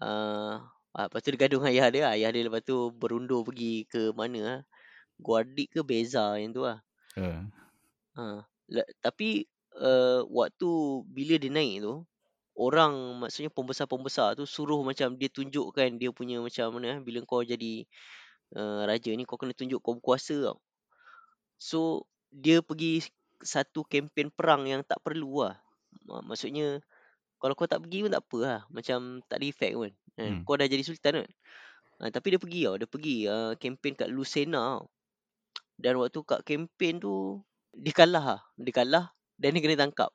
uh, lepas tu dia gaduh dengan ayah dia. Ayah dia lepas tu berundur pergi ke mana lah. Guardic ke Beza yang tu lah. Uh, Ha, la- tapi uh, waktu bila dia naik tu orang maksudnya pembesar-pembesar tu suruh macam dia tunjukkan dia punya macam mana eh, bila kau jadi uh, raja ni kau kena tunjuk kau berkuasa tau. So dia pergi satu kempen perang yang tak perlu lah. Ma- Maksudnya kalau kau tak pergi pun tak apa lah. Macam tak ada effect pun. Kan? Hmm. Kau dah jadi sultan kan. Ha, tapi dia pergi tau. Dia pergi uh, kempen kat Lucena tau. Dan waktu kat kempen tu dia kalah lah. Dia kalah dan dia kena tangkap.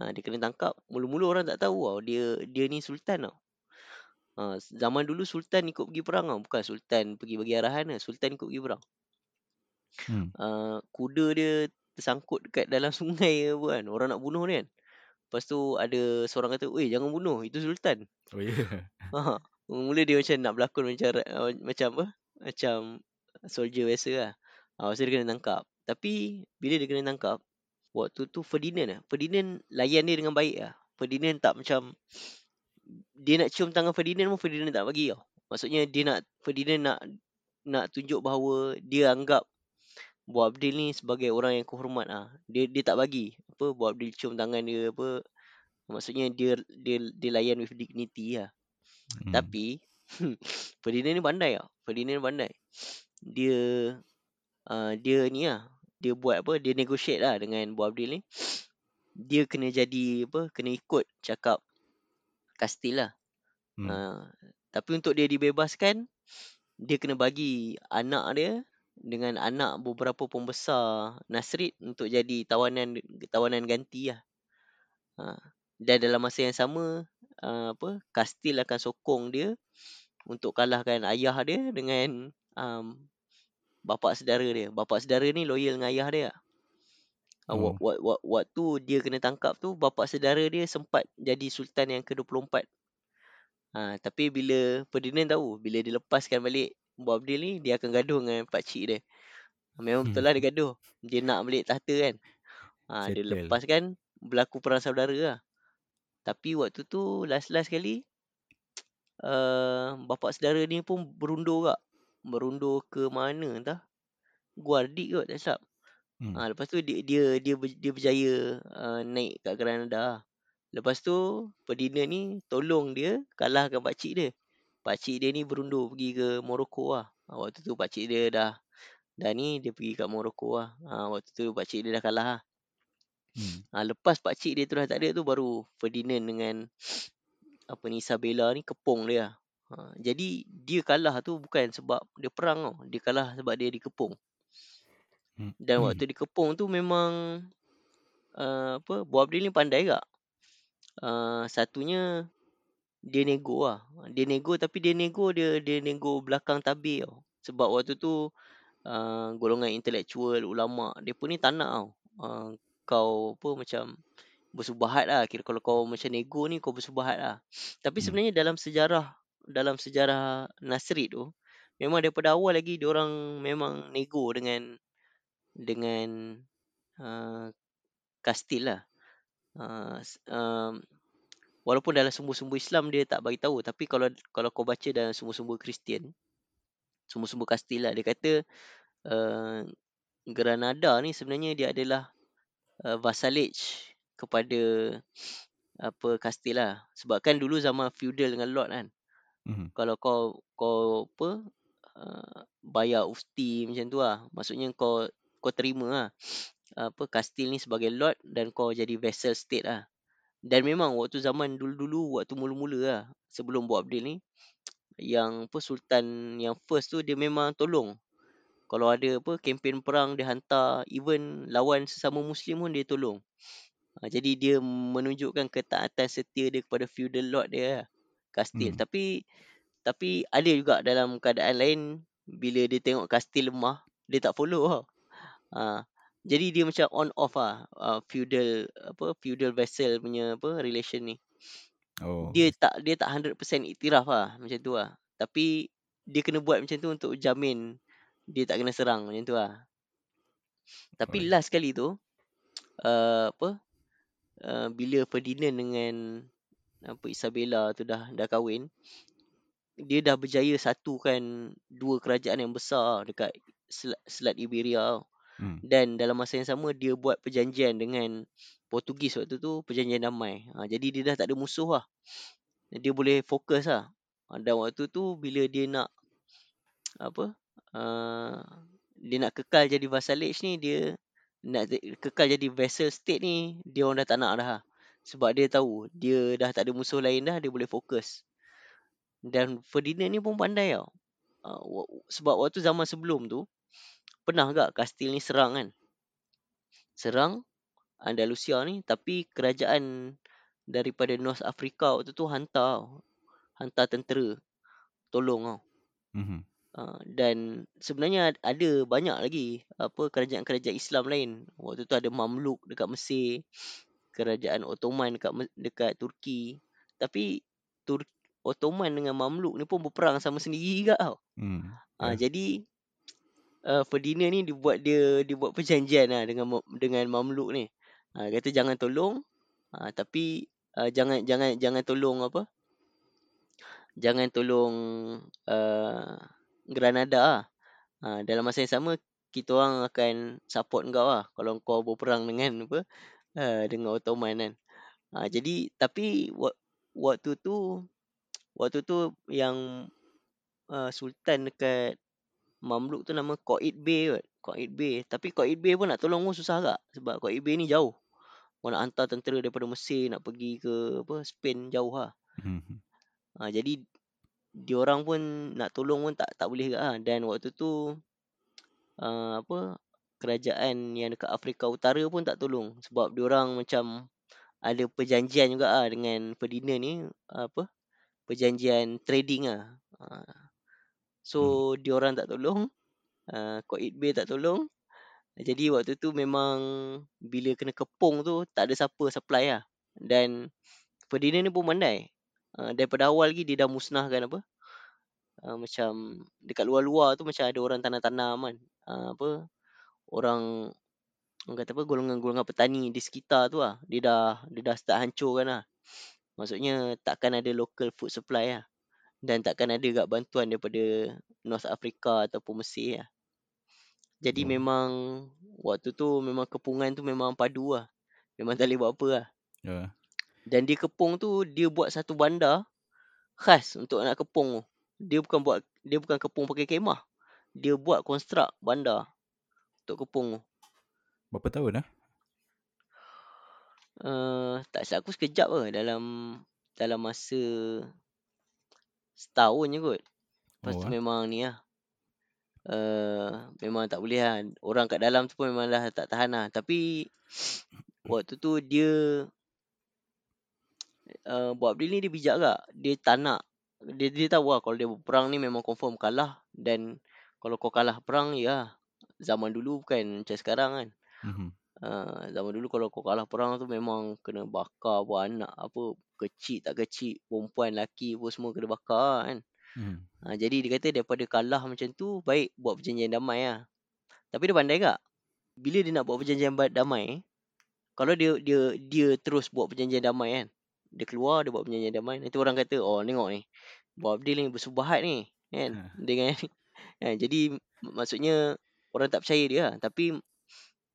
Ha, dia kena tangkap. Mula-mula orang tak tahu tau. Dia dia ni sultan tau. Ha, zaman dulu sultan ikut pergi perang tau. Bukan sultan pergi bagi arahan lah. Sultan ikut pergi perang. hmm. uh, kuda dia tersangkut dekat dalam *laughs* sungai ke apa kan. Orang nak bunuh dia kan. Lepas tu ada seorang kata, "Weh, jangan bunuh. Itu sultan." Oh ya. Yeah. *laughs* Ha. Mula dia macam nak berlakon macam uh, macam apa? Macam soldier biasa lah. Ha, lepas tu dia kena tangkap. Tapi bila dia kena tangkap, waktu tu Ferdinand ah, Ferdinand layan dia dengan baik ah. Ferdinand tak macam dia nak cium tangan Ferdinand pun Ferdinand tak bagi tau. Maksudnya dia nak Ferdinand nak nak tunjuk bahawa dia anggap Bu Abdil ni sebagai orang yang kehormat ah. Dia dia tak bagi apa Bu Abdil cium tangan dia apa. Maksudnya dia dia dia layan with dignity lah. Hmm. Tapi *laughs* Ferdinand ni pandai tau. Ferdinand ni pandai. Dia uh, dia ni lah. Dia buat apa? Dia negotiate lah dengan Bu Abdil ni. Dia kena jadi apa? Kena ikut cakap Kastil lah. Hmm. Uh, tapi untuk dia dibebaskan, dia kena bagi anak dia dengan anak beberapa pembesar Nasrid untuk jadi tawanan tawanan ganti lah. Uh, dan dalam masa yang sama, uh, apa Kastil akan sokong dia untuk kalahkan ayah dia dengan um, bapa saudara dia. Bapa saudara ni loyal dengan ayah dia. Uh, Oh. wak, wak, waktu dia kena tangkap tu, bapa saudara dia sempat jadi sultan yang ke-24. Ha, tapi bila Ferdinand tahu, bila dia lepaskan balik Bu Abdil ni, dia akan gaduh dengan pakcik dia. Memang betul lah dia gaduh. Dia nak balik tahta kan. Ha, dia Settle. lepaskan, berlaku perang saudara lah. Tapi waktu tu, last-last kali, uh, *tsk* bapa saudara ni pun berundur kak. Berundur ke mana entah. Guardi kot, tak silap. Hmm. Ha, lepas tu dia dia dia, dia berjaya uh, naik kat Granada. lah. Lepas tu Ferdinand ni tolong dia kalahkan pakcik dia. Pakcik dia ni berundur pergi ke Morocco lah. Ha, waktu tu pakcik dia dah dah ni dia pergi kat Morocco lah. Ha, waktu tu pakcik dia dah kalah lah. Hmm. Ha, lepas pakcik dia tu dah tak ada tu baru Ferdinand dengan apa ni Isabella ni kepung dia. Ha, jadi dia kalah tu bukan sebab dia perang tau. Dia kalah sebab dia dikepung. Hmm. Dan waktu dikepung tu memang uh, apa Bu Abdil ni pandai tak? Uh, satunya dia nego lah. Dia nego tapi dia nego dia dia nego belakang tabir tau. Sebab waktu tu uh, golongan intelektual, ulama, dia pun ni tak nak tau. Uh, kau apa macam bersubahat lah. Kira kalau kau macam nego ni kau bersubahat lah. Tapi Hmm. sebenarnya dalam sejarah dalam sejarah Nasrid tu memang daripada awal lagi dia orang memang nego dengan dengan uh, Kastil lah. Uh, um, walaupun dalam sumber-sumber Islam dia tak bagi tahu tapi kalau kalau kau baca dalam sumber-sumber Kristian sumber-sumber Kastil lah dia kata uh, Granada ni sebenarnya dia adalah uh, vassalage kepada apa Kastil lah sebab kan dulu zaman feudal dengan lord kan. Hmm. kalau kau kau apa uh, bayar ufti macam tu lah. Maksudnya kau kau terima lah apa kastil ni sebagai lord dan kau jadi vassal state lah dan memang waktu zaman dulu-dulu waktu mula-mula lah sebelum Bu Abdil ni yang apa sultan yang first tu dia memang tolong. Kalau ada apa kempen perang dia hantar even lawan sesama muslim pun dia tolong. Ha, jadi dia menunjukkan ketaatan setia dia kepada feudal lord dia lah, kastil. Hmm. tapi tapi ada juga dalam keadaan lain bila dia tengok kastil lemah dia tak follow tau ha, jadi dia macam on off lah uh, feudal apa feudal vassal punya apa relation ni Oh. dia tak dia tak 100% iktiraf lah macam tu lah tapi dia kena buat macam tu untuk jamin dia tak kena serang macam tu lah tapi Alright. last kali tu uh, apa uh, bila Ferdinand dengan apa Isabella tu dah dah kahwin dia dah berjaya satukan dua kerajaan yang besar dekat Selat, Selat Iberia tau. Hmm. dan dalam masa yang sama dia buat perjanjian dengan Portugis waktu tu perjanjian damai. Ha, jadi dia dah tak ada musuh lah. Dia boleh fokus lah. Ha, dan waktu tu bila dia nak apa uh, dia nak kekal jadi vassalage ni dia nak kekal jadi vassal state ni dia orang dah tak nak dah. lah. Sebab dia tahu dia dah tak ada musuh lain dah dia boleh fokus. Dan Ferdinand ni pun pandai tau. Uh, sebab waktu zaman sebelum tu pernah gak kastil ni serang kan. Serang Andalusia ni tapi kerajaan daripada North Africa waktu tu hantar hantar tentera tolong tau. Hmm. Uh, dan sebenarnya ad- ada banyak lagi apa kerajaan-kerajaan Islam lain. Waktu tu ada Mamluk dekat Mesir, kerajaan Ottoman dekat dekat Turki. Tapi Tur Ottoman dengan Mamluk ni pun berperang sama sendiri juga tau. Hmm. Ha, Ya. jadi uh, Ferdinand ni dia buat dia dia buat perjanjian lah dengan dengan Mamluk ni. Ha, kata jangan tolong ha, tapi uh, jangan jangan jangan tolong apa? Jangan tolong uh, Granada lah. Ha, dalam masa yang sama kita orang akan support kau lah kalau kau berperang dengan apa? Uh, dengan Ottoman kan. Ha, jadi tapi wa- waktu tu waktu tu yang uh, sultan dekat Mamluk tu nama Qaid Bey kot. Qaid Bey. Tapi Qaid Bey pun nak tolong pun susah agak. Sebab Qaid Bey ni jauh. Kau nak hantar tentera daripada Mesir nak pergi ke apa Spain jauh lah. Hmm. Ha, jadi diorang pun nak tolong pun tak tak boleh agak lah. Dan waktu tu uh, apa kerajaan yang dekat Afrika Utara pun tak tolong sebab diorang macam ada perjanjian juga ah dengan Ferdinand ni apa perjanjian trading ah. Ha. So diorang tak tolong uh, Qaid Bey tak tolong. Jadi waktu tu memang bila kena kepung tu tak ada siapa supply lah. Dan Ferdinand ni pun pandai. Uh, daripada awal lagi dia dah musnahkan apa uh, macam dekat luar-luar tu macam ada orang tanam-tanam kan. Uh, apa orang orang kata apa golongan-golongan petani di sekitar tu lah. Dia dah dia dah start hancurkan lah. Maksudnya takkan ada local food supply lah dan takkan ada gak bantuan daripada North Africa ataupun Mesir lah jadi Oh. memang waktu tu memang kepungan tu memang padu lah memang tak boleh buat apa lah Ya. dan dia kepung tu dia buat satu bandar khas untuk nak kepung tu dia bukan buat dia bukan kepung pakai kemah dia buat konstruk bandar untuk kepung tu Berapa tahun lah? Uh, tak silap aku sekejap ke dalam dalam masa setahun je kot. Lepas Oh, tu ah. memang ni lah. Uh, memang tak boleh lah. Orang kat dalam tu pun memang dah tak tahan lah. Tapi *sniffs* waktu tu dia uh, buat benda ni dia bijak agak. Dia tak nak. Dia, dia tahu lah kalau dia berperang ni memang confirm kalah. Dan kalau kau kalah perang ya zaman dulu bukan macam sekarang kan. Mhm. Uh, zaman dulu kalau kau kalah perang tu memang kena bakar buat anak apa kecil tak kecil perempuan lelaki pun semua kena bakar kan Mhm. ha, jadi dia kata daripada kalah macam tu baik buat perjanjian damai lah tapi dia pandai tak bila dia nak buat perjanjian damai kalau dia dia dia terus buat perjanjian damai kan dia keluar dia buat perjanjian damai nanti orang kata oh tengok ni buat deal ni bersubahat ni kan Ha. *laughs* dengan kan jadi mak- maksudnya orang tak percaya dia lah. tapi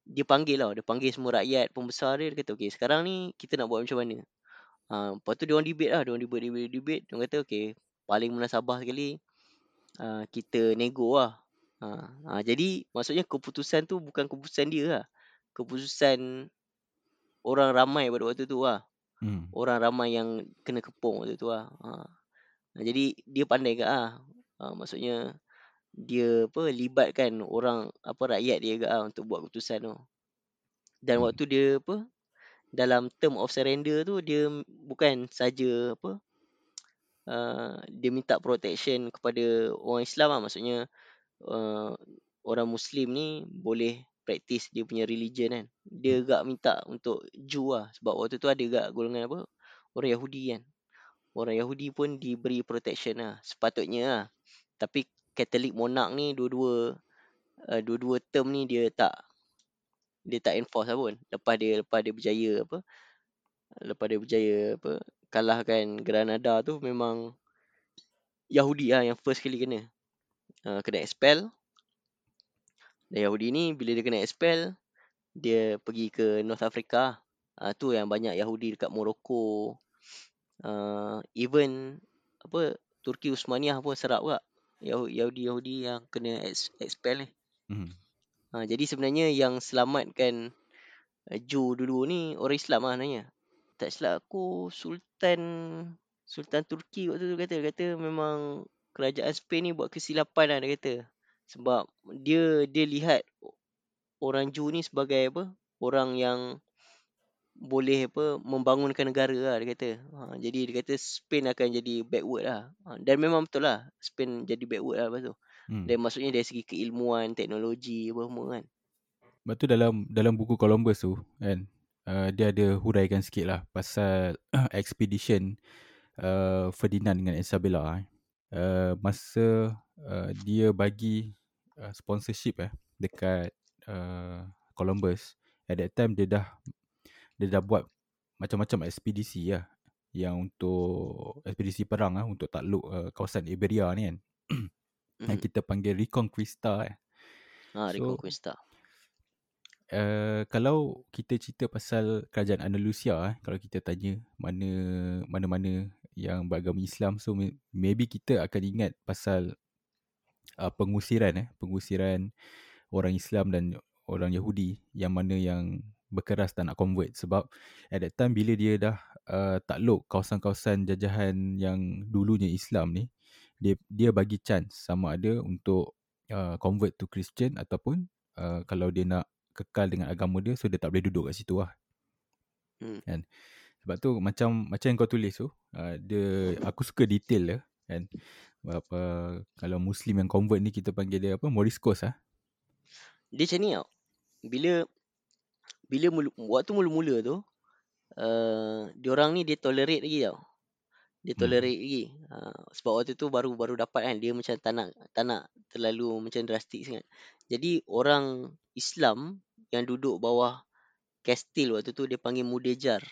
dia panggil lah dia panggil semua rakyat pembesar dia dia kata okey sekarang ni kita nak buat macam mana ha, lepas tu dia orang debate lah dia orang debate debate debate dia orang kata okey paling munasabah sekali uh, kita nego lah ha, ha, jadi maksudnya keputusan tu bukan keputusan dia lah keputusan orang ramai pada waktu tu lah Hmm. orang ramai yang kena kepung waktu tu lah ha. Ha, jadi dia pandai ke ah ha, maksudnya dia apa libatkan orang apa rakyat dia ke ah untuk buat keputusan tu dan Hmm. waktu dia apa dalam term of surrender tu dia bukan saja apa uh, dia minta protection kepada orang Islam lah. Maksudnya uh, orang muslim ni boleh practice dia punya religion kan. Dia gak minta untuk Jew lah. Sebab waktu tu ada gak golongan apa orang Yahudi kan. Orang Yahudi pun diberi protection lah. Sepatutnya lah. Tapi Catholic monarch ni dua-dua uh, dua-dua term ni dia tak dia tak enforce lah pun. Lepas dia lepas dia berjaya apa lepas dia berjaya apa kalahkan Granada tu memang Yahudi lah yang first kali kena. Uh, kena expel. Dan Yahudi ni bila dia kena expel dia pergi ke North Africa. Uh, tu yang banyak Yahudi dekat Morocco. Uh, even apa Turki Uthmaniyah pun serap juga. Yahu- Yahudi-Yahudi yang kena ex- expel ni. Mhm. Ha, jadi sebenarnya yang selamatkan uh, Jew dulu ni orang Islam lah sebenarnya. Tak silap aku Sultan Sultan Turki waktu tu kata kata memang kerajaan Spain ni buat kesilapan lah dia kata. Sebab dia dia lihat orang Jew ni sebagai apa? Orang yang boleh apa membangunkan negara lah dia kata. Ha, jadi dia kata Spain akan jadi backward lah. Ha, dan memang betul lah Spain jadi backward lah lepas tu. Hmm. Dan maksudnya dari segi keilmuan, teknologi apa semua kan. Lepas tu dalam dalam buku Columbus tu kan uh, dia ada huraikan sikit lah pasal *clears throat* expedition uh, Ferdinand dengan Isabella eh. Uh, masa uh, dia bagi uh, sponsorship eh dekat uh, Columbus at that time dia dah dia dah buat macam-macam ekspedisi lah yang untuk ekspedisi perang lah untuk takluk uh, kawasan Iberia ni kan *clears throat* yang Mhm. kita panggil Reconquista eh. Ha, So Reconquista. uh, kalau kita cerita pasal kerajaan Andalusia eh kalau kita tanya mana mana-mana yang beragama Islam so may- maybe kita akan ingat pasal uh, pengusiran eh pengusiran orang Islam dan orang Yahudi yang mana yang berkeras tak nak convert sebab at that time bila dia dah uh, takluk kawasan-kawasan jajahan yang dulunya Islam ni dia dia bagi chance sama ada untuk uh, convert to Christian ataupun uh, kalau dia nak kekal dengan agama dia so dia tak boleh duduk kat situ lah Hmm. kan sebab tu macam macam yang kau tulis tu uh, dia aku suka detail dia kan apa kalau muslim yang convert ni kita panggil dia apa moriscos ah Dia macam ni tau. Bila bila mula, waktu mula-mula tu uh, diorang ni dia tolerate lagi tau. Dia Hmm. tolerate lagi. Uh, sebab waktu tu baru baru dapat kan dia macam tak nak tak nak terlalu macam drastik sangat. Jadi orang Islam yang duduk bawah kastil waktu tu dia panggil mudejar.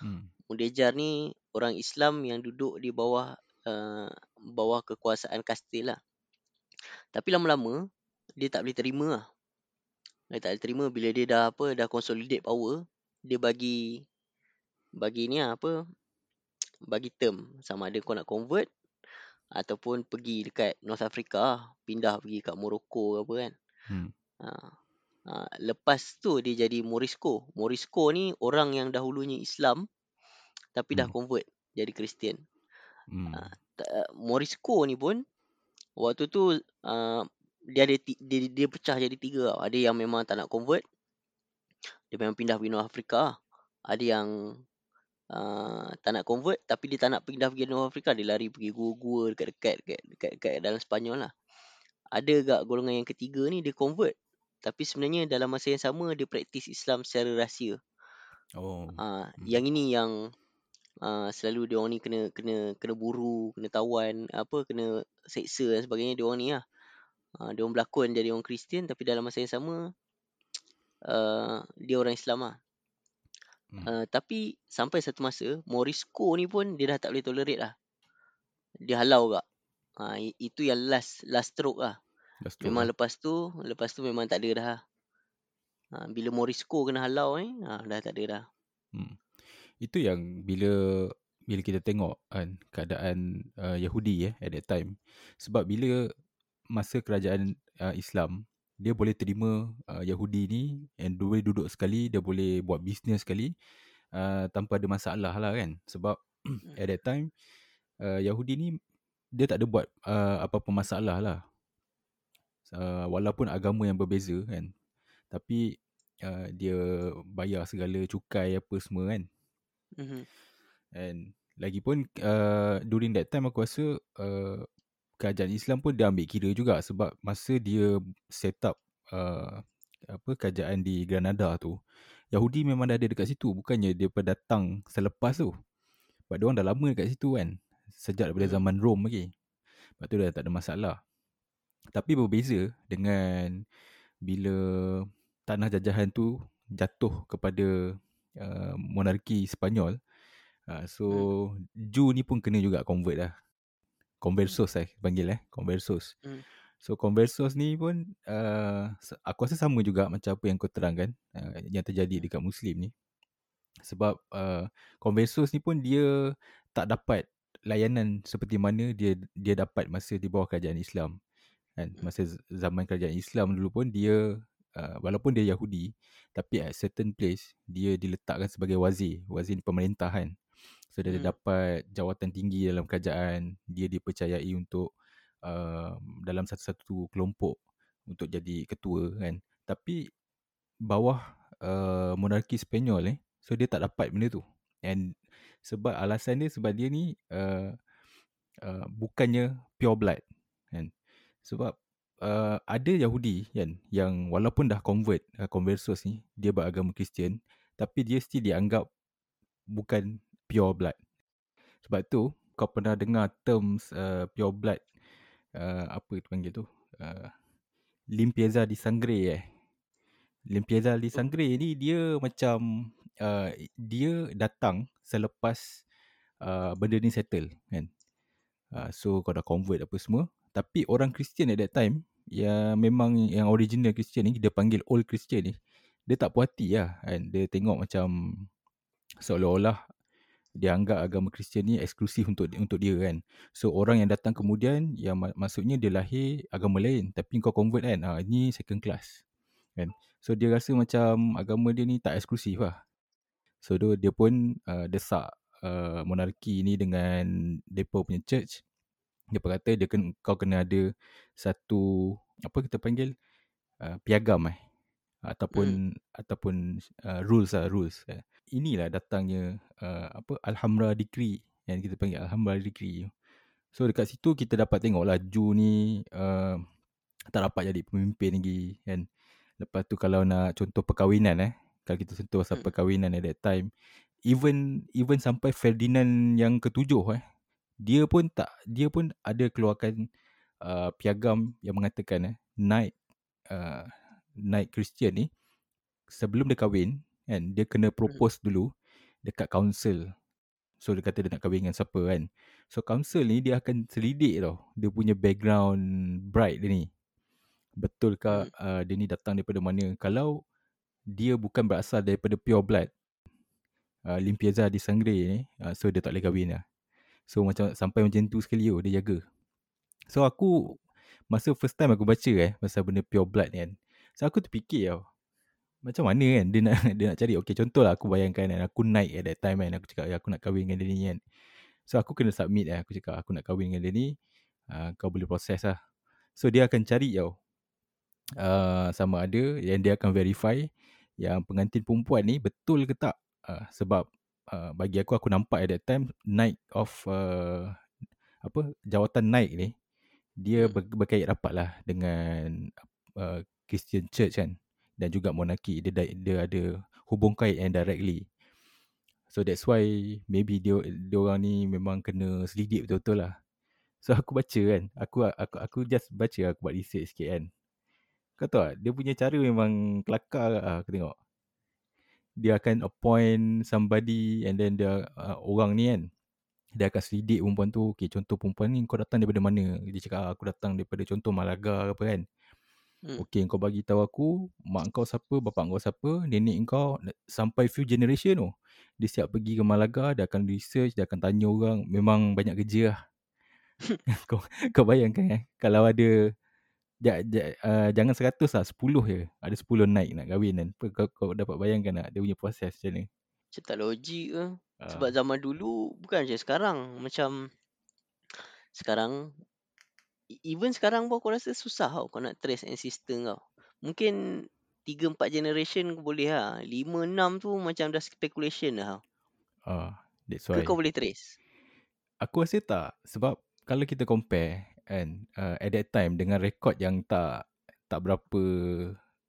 hmm. Mudejar ni orang Islam yang duduk di bawah uh, bawah kekuasaan kastil lah. Tapi lama-lama dia tak boleh terima lah. Dia tak boleh terima bila dia dah apa dah consolidate power, dia bagi bagi ni lah, apa bagi term sama ada kau nak convert ataupun pergi dekat North Africa lah, pindah pergi kat Morocco ke apa kan. Hmm. Ha. Ha, lepas tu dia jadi Morisco. Morisco ni orang yang dahulunya Islam tapi dah Hmm. convert jadi Kristian. Hmm. Ha, Morisco ni pun waktu tu uh, dia ada ti- dia, dia pecah jadi tiga. Ada yang memang tak nak convert. Dia memang pindah pergi North Africa. lah. Ada yang uh, tak nak convert tapi dia tak nak pindah pergi North Africa. Dia lari pergi gua-gua dekat-dekat dekat, dekat, dekat dalam Sepanyol lah. Ada gak golongan yang ketiga ni dia convert. Tapi sebenarnya dalam masa yang sama dia praktis Islam secara rahsia. Oh. Ha, Hmm. yang ini yang uh, selalu dia orang ni kena kena kena buru, kena tawan, apa kena seksa dan sebagainya dia orang ni lah. Uh, dia orang berlakon jadi orang Kristian tapi dalam masa yang sama uh, dia orang Islam lah. Hmm. Uh, tapi sampai satu masa Morisco ni pun dia dah tak boleh tolerate lah. Dia halau gak. Ha, itu yang last last stroke lah. Dah stroke Memang lah. lepas tu lepas tu memang tak ada dah. Ha, bila Morisco kena halau ni, ha, dah tak ada dah. Hmm. Itu yang bila bila kita tengok kan keadaan uh, Yahudi eh at that time. Sebab bila masa kerajaan uh, Islam dia boleh terima uh, Yahudi ni and dia boleh duduk sekali, dia boleh buat bisnes sekali uh, tanpa ada masalah lah kan. Sebab at that time uh, Yahudi ni dia tak ada buat uh, apa-apa masalah lah. Uh, walaupun agama yang berbeza kan. Tapi uh, dia bayar segala cukai apa semua kan. Mhm. And lagipun uh, during that time aku rasa uh, kerajaan Islam pun dia ambil kira juga sebab masa dia set up uh, apa kerajaan di Granada tu Yahudi memang dah ada dekat situ bukannya dia pendatang selepas tu. Sebab dia orang dah lama dekat situ kan. Sejak daripada Hmm. zaman Rom lagi. Lepas tu dah tak ada masalah. Tapi berbeza dengan bila tanah jajahan tu jatuh kepada uh, monarki Sepanyol. Uh, so Hmm. Jew ni pun kena juga convert lah. Conversos eh panggil eh, conversos. Hmm. So conversos ni pun uh, aku rasa sama juga macam apa yang kau terangkan uh, yang terjadi dekat muslim ni. Sebab uh, conversos ni pun dia tak dapat layanan seperti mana dia dia dapat masa di bawah kerajaan Islam. Kan masa z- zaman kerajaan Islam dulu pun dia uh, walaupun dia Yahudi tapi at certain place dia diletakkan sebagai wazir, wazir pemerintahan. So dia Hmm. dapat jawatan tinggi dalam kerajaan, dia dipercayai untuk uh, dalam satu-satu kelompok untuk jadi ketua kan. Tapi bawah uh, monarki Sepanyol eh, so dia tak dapat benda tu. And sebab alasan dia sebab dia ni uh, uh, bukannya pure blood kan. Sebab uh, ada Yahudi kan yang walaupun dah convert uh, conversos ni dia beragama Kristian tapi dia still dianggap bukan pure blood. Sebab tu kau pernah dengar terms uh, pure blood uh, apa tu panggil tu? Uh, Limpieza di Sangre eh. Limpieza di. Sangre ni dia macam uh, dia datang selepas uh, benda ni settle kan. Uh, so kau dah convert apa semua. Tapi orang Kristian at that time yang memang yang original Kristian ni dia panggil old Christian ni dia tak puas hati lah kan. Dia tengok macam seolah-olah dia anggap agama Kristian ni eksklusif untuk untuk dia kan. So orang yang datang kemudian yang mak- maksudnya dia lahir agama lain tapi kau convert kan. Ah ni second class. Kan. So dia rasa macam agama dia ni tak eksklusif lah. So dia, dia pun uh, desak uh, monarki ni dengan depa punya church. Dia kata dia kena, kau kena ada satu apa kita panggil uh, piagam eh ataupun Hmm. ataupun uh, rules lah rules. Eh. Inilah datangnya uh, apa Alhambra Decree yang kita panggil Alhambra Decree. So dekat situ kita dapat tengok lah Ju ni uh, tak dapat jadi pemimpin lagi kan. Lepas tu kalau nak contoh perkahwinan eh. Kalau kita sentuh pasal Hmm. perkahwinan at that time. Even even sampai Ferdinand yang ketujuh eh. Dia pun tak dia pun ada keluarkan uh, piagam yang mengatakan eh knight uh, knight Christian ni sebelum dia kahwin kan dia kena propose dulu dekat council. So dia kata dia nak kahwin dengan siapa kan. So council ni dia akan selidik tau dia punya background bride dia ni. Betulkah Hmm. uh, dia ni datang daripada mana? Kalau dia bukan berasal daripada pure blood uh, limpieza di sangre ni uh, so dia tak boleh kahwin lah. So macam sampai macam tu sekali oh, dia jaga. So aku masa first time aku baca eh pasal benda pure blood ni kan. So aku terfikir tau. Macam mana kan dia nak *laughs* dia nak cari okey contohlah aku bayangkan kan aku naik at that time kan aku cakap ya, aku nak kahwin dengan dia ni kan. So aku kena submit lah aku cakap aku nak kahwin dengan dia ni uh, kau boleh proses lah. So dia akan cari tau uh, sama ada yang dia akan verify yang pengantin perempuan ni betul ke tak uh, sebab uh, bagi aku aku nampak at that time night of uh, apa jawatan naik ni dia Hmm. ber, berkait rapat lah dengan uh, Christian Church kan dan juga monarki dia dia, ada hubung kait yang directly. So that's why maybe dia dia orang ni memang kena selidik betul-betul lah. So aku baca kan aku aku aku just baca aku buat research sikit kan. Kau tahu tak dia punya cara memang kelakar lah aku tengok. Dia akan appoint somebody and then dia uh, orang ni kan dia akan selidik perempuan tu. Okay, contoh perempuan ni kau datang daripada mana? Dia cakap ah, aku datang daripada contoh Malaga ke apa kan Hmm. okay kau bagi tahu aku mak kau siapa bapak kau siapa nenek kau sampai few generation tu dia siap pergi ke Malaga dia akan research dia akan tanya orang memang banyak kerja lah *laughs* *laughs* kau kau bayangkan eh kalau ada ja, ja, uh, jangan 100 lah 10 je ada 10 naik nak kahwin kan kau, kau dapat bayangkan tak dia punya proses macam mana Macam tak logik ke. Ah. Sebab zaman dulu bukan macam sekarang. Macam sekarang even sekarang pun aku rasa susah tau kau nak trace ancestor kau. Mungkin 3 4 generation kau boleh lah. 5 6 tu macam dah speculation tau. ah that's Ke why kau boleh trace? Aku rasa tak sebab kalau kita compare kan uh, at that time dengan rekod yang tak tak berapa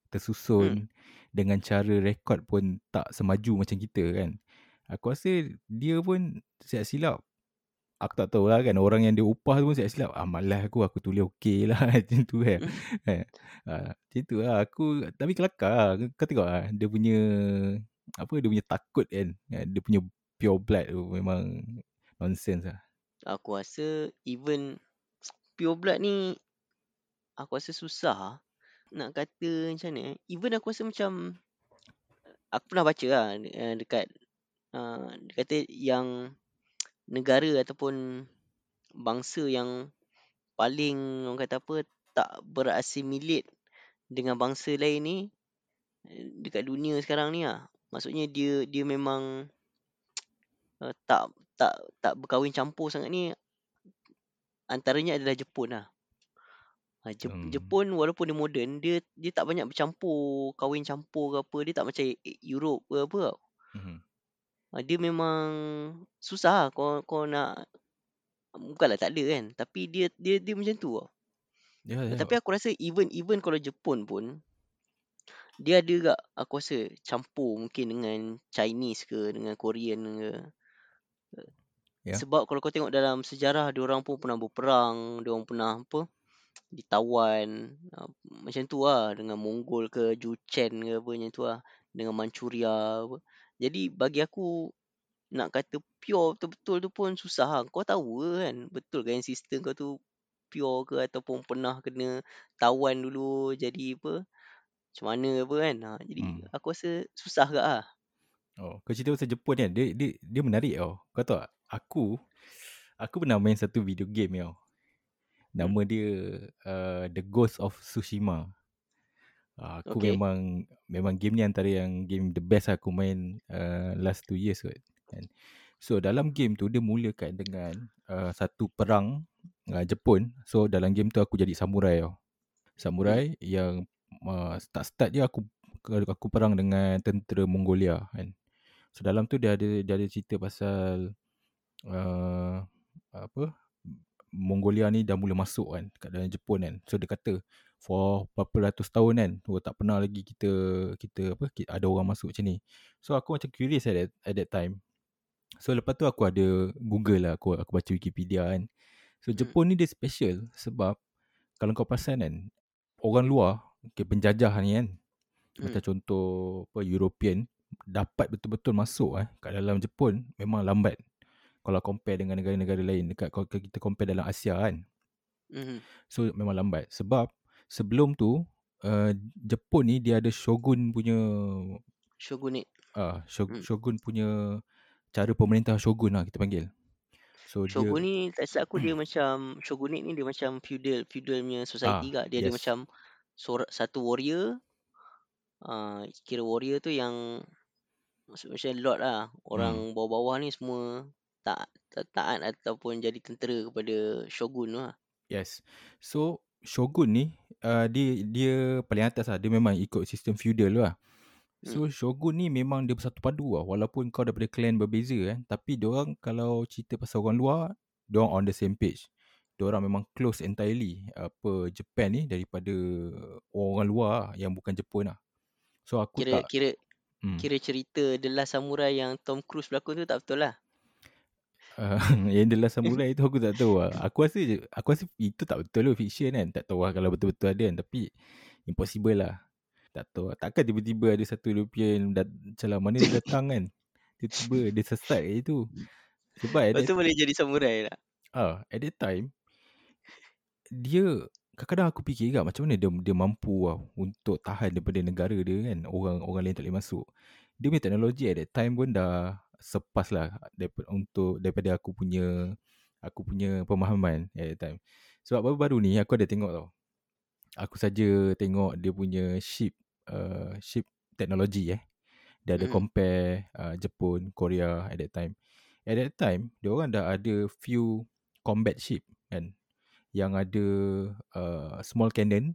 tersusun hmm. dengan cara rekod pun tak semaju macam kita kan. Aku rasa dia pun siap silap. Aku tak tahu lah kan orang yang dia upah tu pun siap silap. Ah malas aku aku tulis okey lah *laughs* macam tu kan. Eh, ah, macam tu lah aku tapi kelakar lah. Kau tengok lah dia punya apa dia punya takut kan. kan, Dia punya pure blood tu memang nonsense lah. Aku rasa even pure blood ni aku rasa susah lah nak kata macam mana. eh. Even aku rasa macam aku pernah baca lah eh, dekat uh, dia kata yang negara ataupun bangsa yang paling orang kata apa tak berasimilate dengan bangsa lain ni eh, dekat dunia sekarang ni lah. Maksudnya dia dia memang uh, tak tak tak berkahwin campur sangat ni antaranya adalah Jepun lah. Ha, Jep, Hmm. Jepun walaupun dia moden dia dia tak banyak bercampur kahwin campur ke apa dia tak macam E- Europe ke apa tau. Mhm. Ha, dia memang susah lah kau kau nak bukanlah tak ada kan tapi dia dia dia macam tu tau. Ya, ya. Tapi aku rasa even even kalau Jepun pun dia ada juga aku rasa campur mungkin dengan Chinese ke dengan Korean ke. Ya. Sebab kalau kau tengok dalam sejarah dia orang pun pernah berperang, dia orang pernah apa ditawan uh, macam tu lah dengan Mongol ke Juchen ke apa macam tu lah dengan Manchuria apa. Jadi bagi aku nak kata pure betul-betul tu pun susah lah. Kau tahu kan betul kan sistem kau tu pure ke ataupun pernah kena tawan dulu jadi apa macam mana apa kan. Ha, jadi Hmm. aku rasa susah ke lah. Oh, kau cerita pasal Jepun kan, dia, dia, dia menarik tau. Kau tahu tak, aku, aku pernah main satu video game tau. Nama Hmm. dia uh, The Ghost of Tsushima. Uh, aku Okay. memang memang game ni antara yang game the best aku main uh, last two years kot. Kan. So dalam game tu dia mulakan dengan uh, satu perang uh, Jepun. So dalam game tu aku jadi samurai tau. Samurai Hmm. yang uh, start-start je aku aku perang dengan tentera Mongolia kan. So dalam tu dia ada dia ada cerita pasal uh, apa Mongolia ni dah mula masuk kan kat dalam Jepun kan. So dia kata for berapa ratus tahun kan, oh, tak pernah lagi kita kita apa ki- ada orang masuk macam ni. So aku macam curious at that, at that time. So lepas tu aku ada Google lah aku aku baca Wikipedia kan. So Hmm. Jepun ni dia special sebab kalau kau perasan kan orang luar okay, penjajah ni kan Hmm. macam contoh apa European dapat betul-betul masuk eh kat dalam Jepun memang lambat kalau compare dengan negara-negara lain dekat kalau kita compare dalam Asia kan Hmm. so memang lambat sebab sebelum tu uh, Jepun ni dia ada shogun punya Shogunate. ah uh, shog, Hmm. shogun punya cara pemerintah shogun lah kita panggil so Shogun dia ni tak silap aku dia *clears throat* macam shogunate ni dia macam feudal feudal punya society ah kak. Dia ada yes macam sor- satu warrior uh, kira warrior tu yang macam lord lah. Orang hmm. bawah-bawah ni semua tak, tak taat ataupun jadi tentera kepada shogun lah. yes so shogun ni uh, dia dia paling atas lah dia memang ikut sistem feudal lah So Hmm. Shogun ni memang dia bersatu padu lah. Walaupun kau daripada clan berbeza kan Tapi diorang kalau cerita pasal orang luar Diorang on the same page. Diorang memang close entirely Apa Japan ni daripada orang luar lah, Yang bukan Jepun lah. So aku Kira tak kira hmm. kira cerita The Last Samurai yang Tom Cruise berlakon tu tak betul lah. uh, *laughs* Yang The Last Samurai *laughs* tu aku tak tahu lah. Aku rasa je- Aku rasa itu tak betul lah fiction kan. Tak tahu lah kalau betul-betul ada kan. Tapi Impossible lah Tak tahu. Takkan tiba-tiba ada satu European dat- Macam lah mana dia datang kan Tiba-tiba *laughs* dia sesat kat situ Sebab Lepas tu boleh jadi samurai lah. Ah, at that time dia kadang-kadang aku fikir juga macam mana dia dia mampu lah untuk tahan daripada negara dia kan. Orang orang lain tak boleh masuk. Dia punya teknologi at that time pun dah sepas lah daripada, untuk daripada aku punya aku punya pemahaman at that time. Sebab baru-baru ni aku ada tengok tau. Aku saja tengok dia punya ship uh, ship teknologi eh. Dia ada Hmm. compare uh, Jepun, Korea at that time. At that time, dia orang dah ada few combat ship kan yang ada uh, small cannon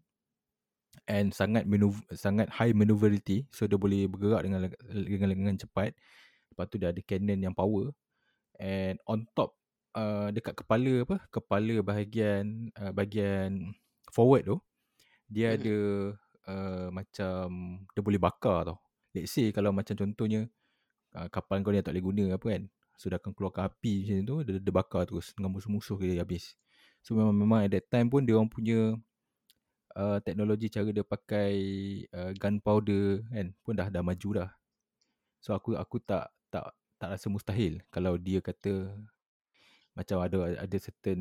and sangat maneuver, sangat high maneuverability so dia boleh bergerak dengan dengan dengan cepat. Lepas tu dia ada cannon yang power and on top uh, dekat kepala apa? Kepala bahagian uh, bahagian forward tu dia Hmm. ada uh, macam dia boleh bakar tau. Let's say kalau macam contohnya uh, kapal kau ni tak boleh guna apa kan. So dia akan keluarkan api macam tu dia, dia bakar terus dengan musuh-musuh dia habis. So memang memang at that time pun dia orang punya uh, teknologi cara dia pakai uh, gunpowder kan pun dah dah maju dah. So aku aku tak tak tak rasa mustahil kalau dia kata macam ada ada certain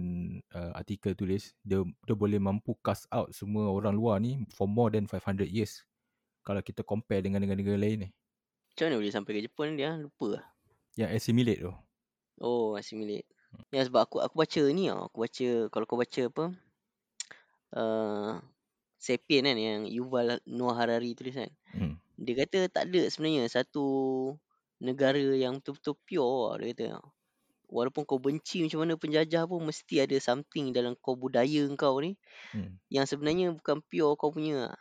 uh, artikel tulis dia dia boleh mampu cast out semua orang luar ni for more than 500 years kalau kita compare dengan negara-negara lain ni. Macam mana boleh sampai ke Jepun dia? Lupa lah. Yang assimilate tu. Oh, assimilate. Ya sebab aku aku baca ni tau. Aku baca kalau kau baca apa uh, Sapien kan yang Yuval Noah Harari tulis kan. Hmm. Dia kata tak ada sebenarnya satu negara yang betul-betul pure dia kata. Walaupun kau benci macam mana penjajah pun mesti ada something dalam kau budaya kau ni Hmm. yang sebenarnya bukan pure kau punya.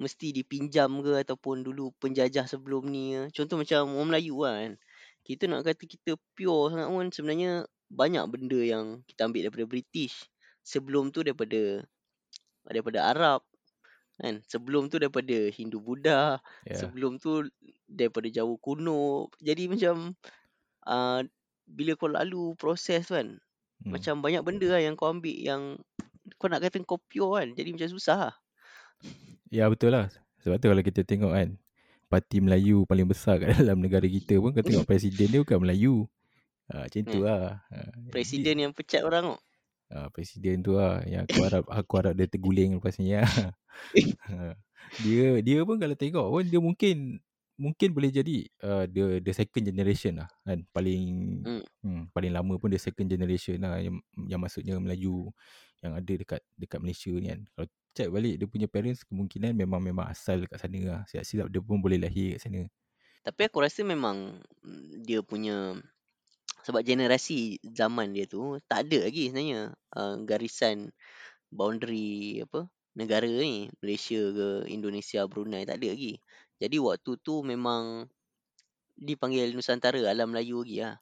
Mesti dipinjam ke ataupun dulu penjajah sebelum ni ke. Contoh macam orang Melayu lah kan. Kita nak kata kita pure sangat pun sebenarnya banyak benda yang kita ambil daripada British. Sebelum tu daripada daripada Arab kan. Sebelum tu daripada Hindu Buddha. Yeah. Sebelum tu daripada Jawa kuno. Jadi macam uh, bila kau lalu proses kan Hmm. macam banyak benda lah yang kau ambil yang kau nak kata kau pure kan, jadi macam susah lah. Ya betul lah. Sebab tu kalau kita tengok kan, parti Melayu paling besar kat *laughs* dalam negara kita pun kau tengok presiden dia bukan Melayu. Ha, macam tu Hmm. lah. Ha, jadi, Presiden yang pecat orang tu. ha, presiden tu lah yang aku harap aku harap dia terguling lepas ni lah. *laughs* Ha, dia dia pun kalau tengok pun dia mungkin mungkin boleh jadi uh, dia the second generation lah kan paling Hmm. hmm, paling lama pun dia second generation lah yang, yang maksudnya Melayu yang ada dekat dekat Malaysia ni kan kalau check balik dia punya parents kemungkinan memang memang asal dekat sana lah silap-silap dia pun boleh lahir kat sana Tapi aku rasa memang mm, dia punya sebab generasi zaman dia tu tak ada lagi sebenarnya uh, garisan boundary apa negara ni Malaysia ke Indonesia Brunei tak ada lagi. Jadi waktu tu memang dipanggil Nusantara alam Melayu lagi lah.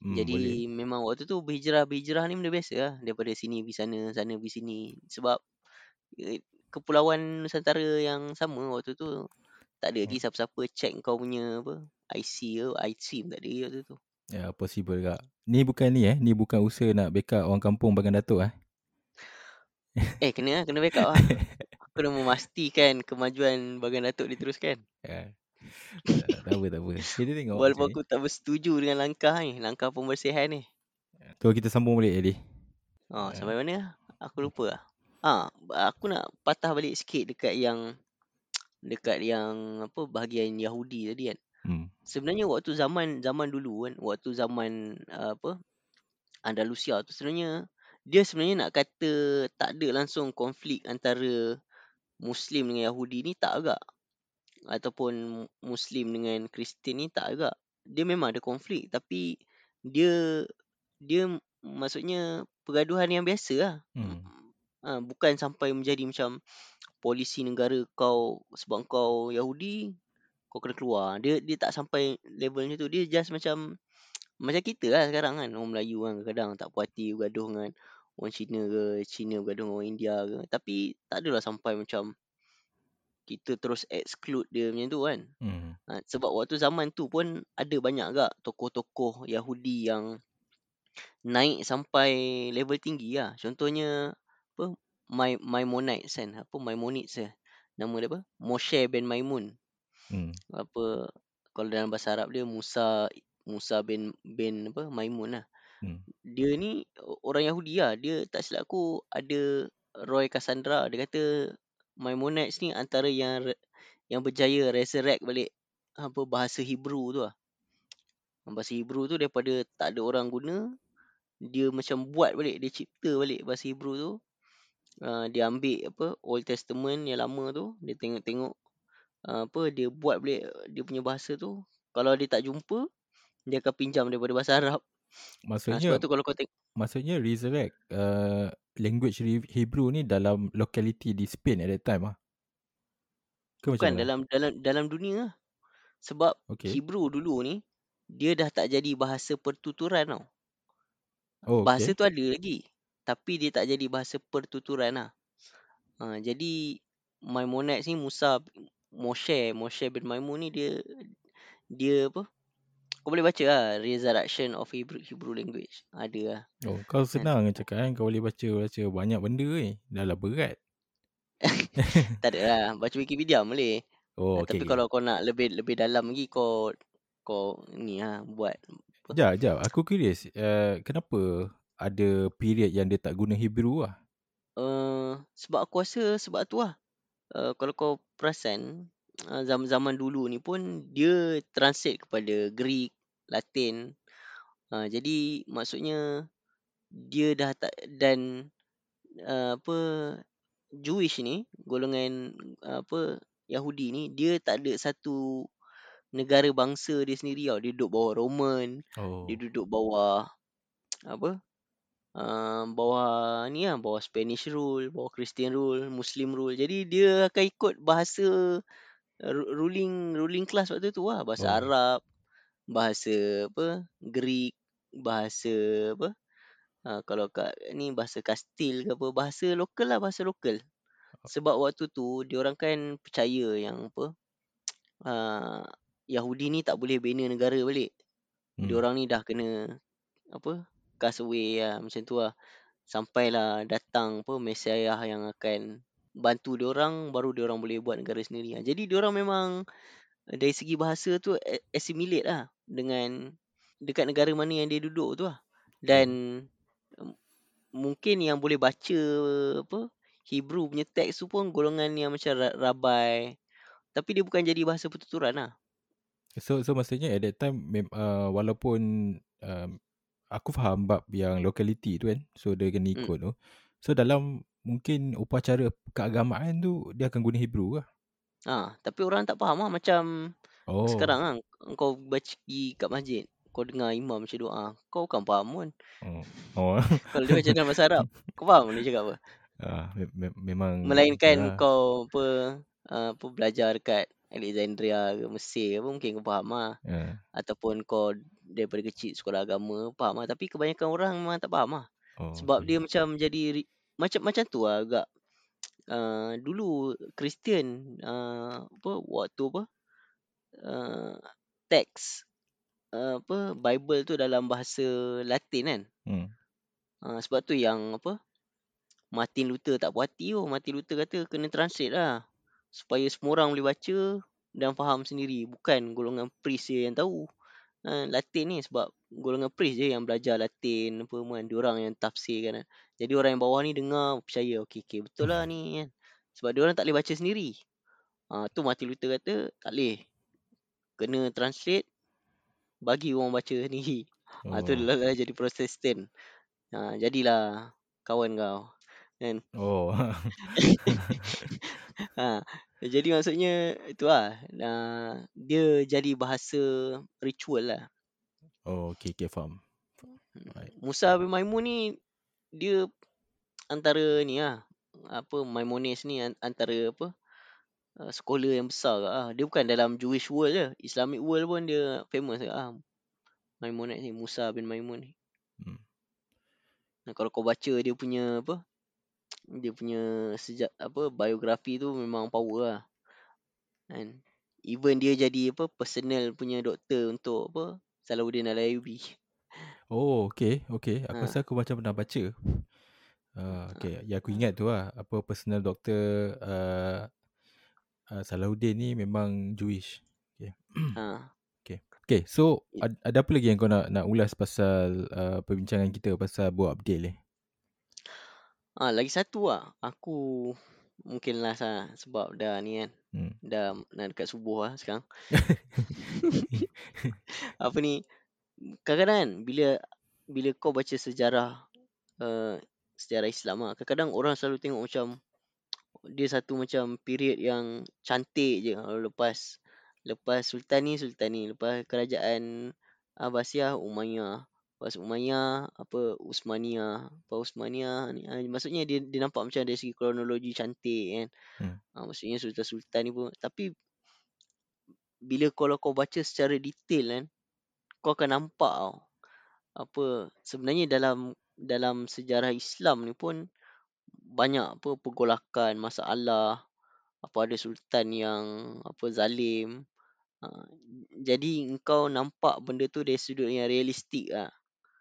hmm, Jadi boleh memang waktu tu berhijrah-berhijrah ni benda biasa lah daripada sini pergi sana, sana pergi sini. Sebab eh, kepulauan Nusantara yang sama waktu tu tak ada lagi hmm. siapa-siapa check kau punya apa IC ke IC pun tak ada lagi waktu tu. ya possible kak ni bukan ni eh ni bukan usaha nak backup orang kampung Bagan Datuk eh Eh kena lah, kena backup lah. *laughs* Dah memastikan kemajuan Bagan Datuk diteruskan. ya. tak, tak apa tak apa kita tengok Walaupun aku tak bersetuju dengan langkah ni, langkah pembersihan ni. tu kita sambung balik Adi Oh, Ya. sampai mana? Aku lupa lah. Ah, aku nak patah balik sikit dekat yang dekat yang apa bahagian Yahudi tadi kan. hmm. Sebenarnya waktu zaman zaman dulu kan, waktu zaman uh, apa Andalusia tu sebenarnya dia sebenarnya nak kata tak ada langsung konflik antara Muslim dengan Yahudi ni tak agak ataupun Muslim dengan Kristian ni tak agak. Dia memang ada konflik tapi dia dia maksudnya pergaduhan yang biasa lah. Hmm. Ha, bukan sampai menjadi macam polisi negara kau sebab kau Yahudi kau kena keluar. Dia dia tak sampai level macam tu. Dia just macam macam kita lah sekarang kan. Orang Melayu kan kadang tak puas hati bergaduh dengan orang Cina ke, Cina bergaduh dengan orang India ke. Tapi tak adalah sampai macam kita terus exclude dia macam tu kan. Hmm. Ha, sebab waktu zaman tu pun ada banyak agak tokoh-tokoh Yahudi yang naik sampai level tinggi lah. Contohnya apa My Maimonides kan. Apa Maimonides eh. Nama dia apa? Moshe bin Maimun. Hmm. Apa kalau dalam bahasa Arab dia Musa Musa bin bin apa Maimun lah. Hmm. Dia ni orang Yahudi lah. Dia tak silap aku ada Roy Cassandra dia kata Maimonides ni antara yang yang berjaya resurrect balik apa bahasa Hebrew tu lah. Bahasa Hebrew tu daripada tak ada orang guna dia macam buat balik dia cipta balik bahasa Hebrew tu uh, dia ambil apa Old Testament yang lama tu dia tengok-tengok uh, apa dia buat balik dia punya bahasa tu kalau dia tak jumpa dia akan pinjam daripada bahasa Arab Maksudnya sebab tu kalau kau tengok maksudnya resurrect uh, language He- Hebrew ni dalam locality di Spain at that time ah. Ke bukan dalam dalam dalam dunia lah. sebab Okay. Hebrew dulu ni dia dah tak jadi bahasa pertuturan tau Oh, bahasa okay. tu ada lagi tapi dia tak jadi bahasa pertuturan lah uh, jadi Maimonides ni Musa Moshe Moshe bin Maimun ni dia dia apa kau boleh baca lah Resurrection of Hebrew, Hebrew Language ada lah Oh, kau kan senang cakap kan kau boleh baca baca banyak benda ni. Dah lah berat. *laughs* tak ada lah baca Wikipedia boleh Oh, uh, okay, tapi okay. kalau kau nak lebih lebih dalam lagi kau kau ni lah buat Sekejap, sekejap. Aku curious. Uh, kenapa ada period yang dia tak guna Hebrew lah? uh, sebab aku rasa sebab tu lah uh, kalau kau perasan zaman-zaman dulu ni pun dia translate kepada Greek, Latin. Uh, jadi maksudnya dia dah tak dan uh, apa Jewish ni golongan uh, apa Yahudi ni dia tak ada satu negara bangsa dia sendiri tau. Dia duduk bawah Roman, dia Oh. duduk bawah apa? Uh, bawah ni lah, bawah Spanish rule, bawah Christian rule, Muslim rule. Jadi dia akan ikut bahasa ru- ruling ruling class waktu tu lah. Bahasa Oh. Arab, bahasa apa? Greek, bahasa apa? Uh, kalau kat ni bahasa Kastil ke apa, bahasa lokal lah, bahasa lokal. Sebab waktu tu diorang kan percaya yang apa? Uh, Yahudi ni tak boleh bina negara balik. Hmm. Diorang ni dah kena apa? Cast away lah macam tu lah. sampailah datang apa Mesiah yang akan bantu diorang baru diorang boleh buat negara sendiri. Ah, Jadi diorang memang dari segi bahasa tu assimilate lah dengan dekat negara mana yang dia duduk tu lah. Dan mungkin yang boleh baca apa Hebrew punya teks tu pun golongan yang macam ra- rabai. Tapi dia bukan jadi bahasa pertuturan lah. So so maksudnya at that time uh, walaupun um, aku faham bab yang locality tu kan. So dia kena Hmm. ikut tu. So dalam mungkin upacara keagamaan tu dia akan guna Hebrew kah? Ha, tapi orang tak faham lah macam Oh. sekarang kan kau baca kat masjid, kau dengar imam macam doa, kau kan faham pun. Oh. oh. *laughs* Kalau dia baca dalam bahasa Arab, kau faham dia cakap apa? ah, me- me- memang Melainkan yalah. kau apa uh, apa belajar dekat Alexandria ke Mesir ke apa mungkin kau faham lah. Ah, Ataupun kau daripada kecil sekolah agama faham lah. Tapi kebanyakan orang memang tak faham lah. oh, Sebab dia macam jadi ri- macam macam tu lah agak. Uh, dulu Kristian uh, apa waktu apa uh, teks uh, apa Bible tu dalam bahasa Latin kan. Hmm. Uh, sebab tu yang apa Martin Luther tak puas hati tu. Martin Luther kata kena translate lah. Supaya semua orang boleh baca dan faham sendiri. Bukan golongan priest je yang tahu. Ha, Latin ni sebab golongan priest je yang belajar Latin apa kan. Diorang yang tafsir kan. Jadi orang yang bawah ni dengar percaya. Okey, okey betul lah ni kan. Sebab diorang tak boleh baca sendiri. Ha, tu Martin Luther kata tak boleh. Kena translate. Bagi orang baca *laughs* sendiri. Ha, tu Oh. lah, lah jadi Protestant. Ha, jadilah kawan kau. Kan? Oh. ha, *laughs* jadi maksudnya itu lah. Uh, dia jadi bahasa ritual lah. oh, okay, okay, faham. Right. Musa bin Maimun ni dia antara ni lah. Apa Maimonides ni an- antara apa uh, scholar yang besar ke ah. Dia bukan dalam Jewish world je. Islamic world pun dia famous ke ah. Maimonides ni Musa bin Maimun ni. Hmm. Nah, kalau kau baca dia punya apa dia punya sejak apa biografi tu memang power lah. Kan? Even dia jadi apa personal punya doktor untuk apa Salahuddin Al-Ayyubi. Oh, okay, okay. Aku Ha. rasa aku macam pernah baca. Uh, okay, ya aku ingat tu lah. Apa personal doctor uh, uh, Salahuddin ni memang Jewish. Ha. *clears throat* Okay, so ad, ada apa lagi yang kau nak nak ulas pasal uh, perbincangan kita pasal buat update ni? Ah, lagi satu lah. Aku mungkin last lah sebab dah ni kan. Hmm. Dah nak dekat subuh lah sekarang. *laughs* Apa ni? Kadang-kadang kan bila bila kau baca sejarah uh, sejarah Islam lah. Kadang-kadang orang selalu tengok macam dia satu macam period yang cantik je. Kalau Lepas lepas Sultan ni Sultan ni, lepas kerajaan Abbasiyah Umayyah. Lepas Umayyah apa Usmaniyah. Lepas Usmaniyah ni ah, maksudnya dia dia nampak macam dari segi kronologi cantik kan. Hmm. Ah, maksudnya Sultan-sultan ni pun tapi bila kalau kau baca secara detail kan kau akan nampak tau apa sebenarnya dalam dalam sejarah Islam ni pun banyak apa pergolakan masalah apa ada sultan yang apa zalim ha, jadi engkau nampak benda tu dari sudut yang realistik lah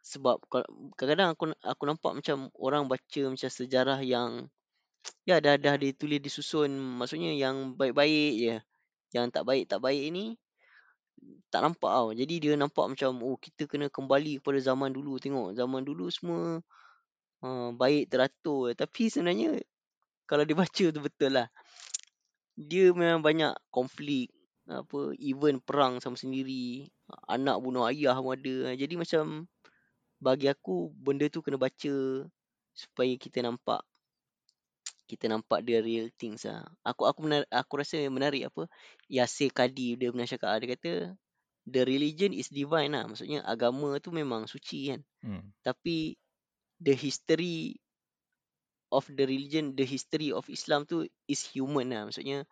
sebab kadang-kadang aku aku nampak macam orang baca macam sejarah yang *tsk* ya dah dah ditulis disusun maksudnya yang baik-baik je yang tak baik tak baik ni tak nampak tau. Jadi dia nampak macam oh kita kena kembali kepada zaman dulu. Tengok zaman dulu semua uh, baik teratur. Tapi sebenarnya kalau dia baca tu betul lah. Dia memang banyak konflik. Apa even perang sama sendiri. Anak bunuh ayah pun ada. Jadi macam bagi aku benda tu kena baca supaya kita nampak kita nampak dia real things lah. Aku aku menar, aku rasa menarik apa Yasir Kadi dia pernah cakap ah, dia kata the religion is divine lah. Maksudnya agama tu memang suci kan. Hmm. Tapi the history of the religion, the history of Islam tu is human lah. Maksudnya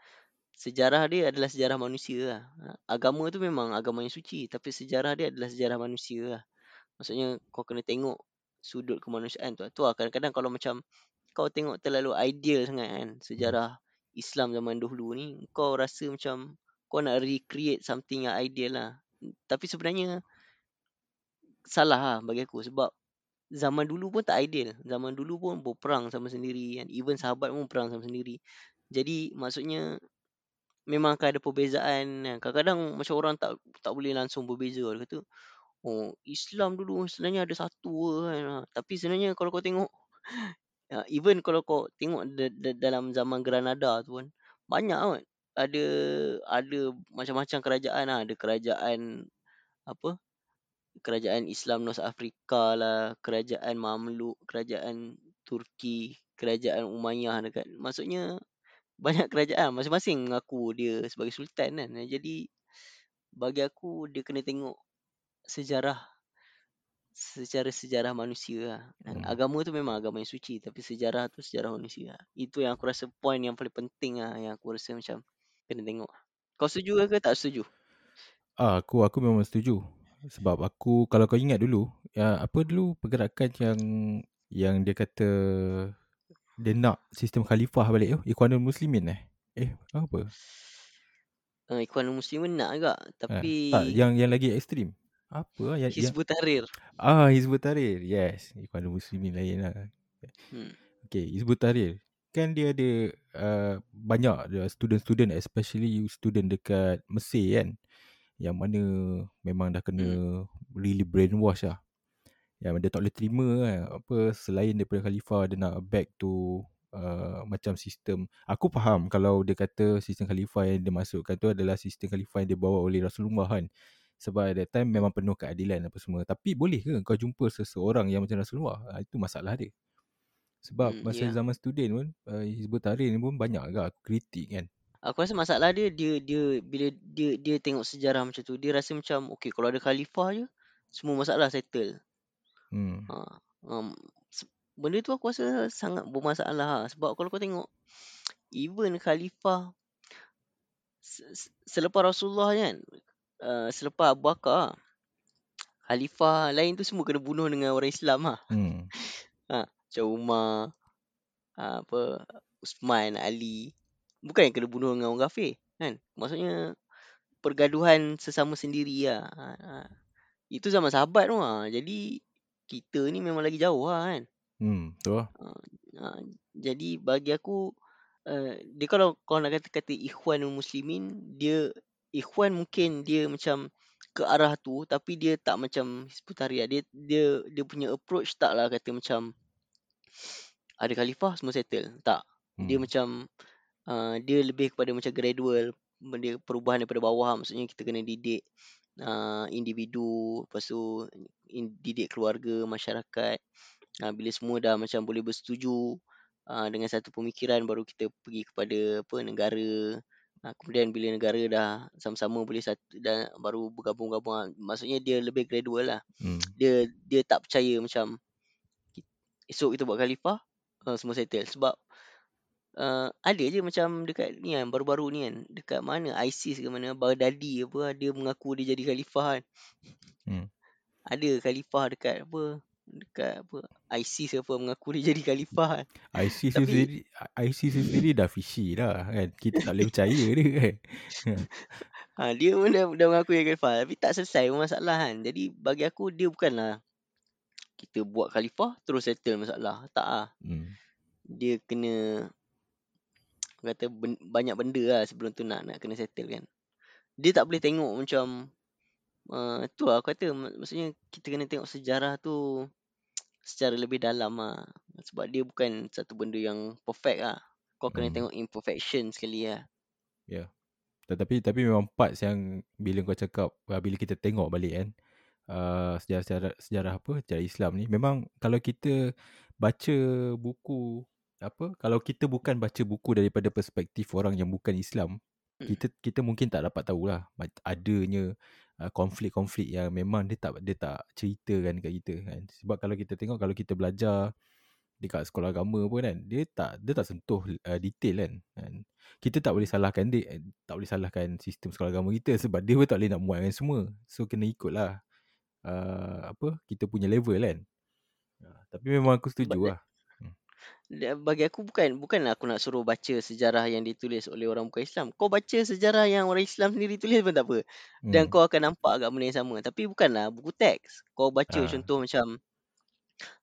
sejarah dia adalah sejarah manusia lah. Ha, Agama tu memang agama yang suci. Tapi sejarah dia adalah sejarah manusia lah. Maksudnya kau kena tengok sudut kemanusiaan tu. Tu lah kadang-kadang kalau macam kau tengok terlalu ideal sangat kan. Sejarah Islam zaman dahulu ni. Kau rasa macam kau nak recreate something yang ideal lah. Tapi sebenarnya salah lah bagi aku sebab zaman dulu pun tak ideal. Zaman dulu pun berperang sama sendiri kan. Even sahabat pun perang sama sendiri. Jadi maksudnya memang akan ada perbezaan kan. Kadang-kadang macam orang tak tak boleh langsung berbeza. Dia kata, oh Islam dulu sebenarnya ada satu kan. Ha, Tapi sebenarnya kalau kau tengok, ya, even kalau kau tengok da- da- dalam zaman Granada tu kan, banyak kot. Ada ada macam-macam kerajaan lah. Ada kerajaan apa kerajaan Islam North Africa lah, kerajaan Mamluk, kerajaan Turki, kerajaan Umayyah dekat. Maksudnya banyak kerajaan masing-masing mengaku dia sebagai sultan kan. Jadi bagi aku dia kena tengok sejarah secara sejarah manusia lah. Hmm. agama tu memang agama yang suci tapi sejarah tu sejarah manusia. lah. Itu yang aku rasa point yang paling penting lah yang aku rasa macam kena tengok. Kau setuju ke tak setuju? Ah, aku aku memang setuju. Sebab aku kalau kau ingat dulu, ya apa dulu pergerakan yang yang dia kata dia nak sistem khalifah balik tu, Ikhwanul Muslimin eh. Eh, apa? Uh, Ikhwanul Muslimin nak juga Eh, tapi tak, yang yang lagi ekstrim. Apa yang, Hizbut Tahrir. ah Hizbut Tahrir. Yes, Ikhwanul Muslimin lain lah. Hmm. Okay, Hizbut Tahrir. Kan dia ada uh, banyak dia student-student especially student dekat Mesir kan. Yang mana memang dah kena Hmm. really brainwash lah. Yang dia tak boleh terima kan. Apa selain daripada khalifah dia nak back to uh, macam sistem. Aku faham kalau dia kata sistem khalifah yang dia masukkan tu adalah sistem khalifah yang dibawa oleh Rasulullah kan. Sebab at that time memang penuh keadilan apa semua. Tapi boleh ke kau jumpa seseorang yang macam Rasulullah? Ha, itu masalah dia. Sebab Hmm, masa ya. zaman student pun uh, Hizbut Tahrir ni pun banyak agak aku kritik kan. Aku rasa masalah dia dia dia bila dia dia tengok sejarah macam tu dia rasa macam okey kalau ada khalifah je semua masalah settle. Hmm. Ha, um, benda tu aku rasa sangat bermasalah lah. sebab kalau kau tengok even khalifah se- se- selepas Rasulullah kan uh, selepas Abu Bakar khalifah lain tu semua kena bunuh dengan orang Islam lah. Hmm. *laughs* Ha, macam Umar, ha, apa Usman, Ali. Bukan yang kena bunuh dengan orang kafir, kan? Maksudnya pergaduhan sesama sendiri lah. Ha, ha. Itu zaman sahabat tu lah. Jadi kita ni memang lagi jauh lah kan. Hmm, betul lah. Ha, jadi bagi aku uh, dia kalau kau nak kata kata ikhwanul muslimin, dia ikhwan mungkin dia macam ke arah tu tapi dia tak macam Hizbut Tahrir. Dia dia dia punya approach taklah kata macam ada khalifah semua settle. Tak. Dia Hmm. macam uh, dia lebih kepada macam gradual dia perubahan daripada bawah maksudnya kita kena didik uh, individu lepas tu in, didik keluarga masyarakat uh, bila semua dah macam boleh bersetuju uh, dengan satu pemikiran baru kita pergi kepada apa negara uh, kemudian bila negara dah sama-sama boleh satu dan baru bergabung-gabung lah. maksudnya dia lebih gradual lah Hmm. dia dia tak percaya macam esok kita buat khalifah uh, semua settle sebab uh, ada je macam dekat ni kan baru-baru ni kan dekat mana ISIS ke mana Baghdadi apa dia mengaku dia jadi khalifah kan Hmm. ada khalifah dekat apa dekat apa ISIS apa mengaku dia jadi khalifah kan ISIS *laughs* Tapi- sendiri ISIS sendiri dah fishy dah kan. Kita tak boleh percaya dia kan. *laughs* ha, dia pun dah, dah mengaku dia khalifah tapi tak selesai pun masalah kan jadi bagi aku dia bukanlah kita buat khalifah terus settle masalah tak ah Hmm. dia kena kata ben, banyak benda lah sebelum tu nak nak kena settle kan. Dia tak boleh tengok macam uh, tu lah aku kata mak- maksudnya kita kena tengok sejarah tu secara lebih dalam lah. Sebab dia bukan satu benda yang perfect lah. Kau kena Hmm. tengok imperfection sekali lah. Tetapi tapi memang parts yang bila kau cakap uh, bila kita tengok balik kan uh, sejarah-sejarah sejarah apa sejarah Islam ni memang kalau kita baca buku apa? Kalau kita bukan baca buku daripada perspektif orang yang bukan Islam Hmm. kita kita mungkin tak dapat tahulah adanya uh, konflik-konflik yang memang dia tak dia tak ceritakan dekat kita kan. Sebab kalau kita tengok kalau kita belajar dekat sekolah agama pun kan dia tak dia tak sentuh uh, detail kan, kan. Kita tak boleh salahkan dia eh, tak boleh salahkan sistem sekolah agama kita *laughs* sebab dia pun tak boleh nak muatkan semua. So kena ikutlah uh, apa kita punya level kan. Uh, tapi memang aku setuju lah Bagi aku bukan bukanlah aku nak suruh baca sejarah yang ditulis oleh orang bukan Islam. Kau baca sejarah yang orang Islam sendiri tulis pun tak apa. Dan Hmm. kau akan nampak agak benda yang sama. Tapi bukanlah buku teks. Kau baca Ah. contoh macam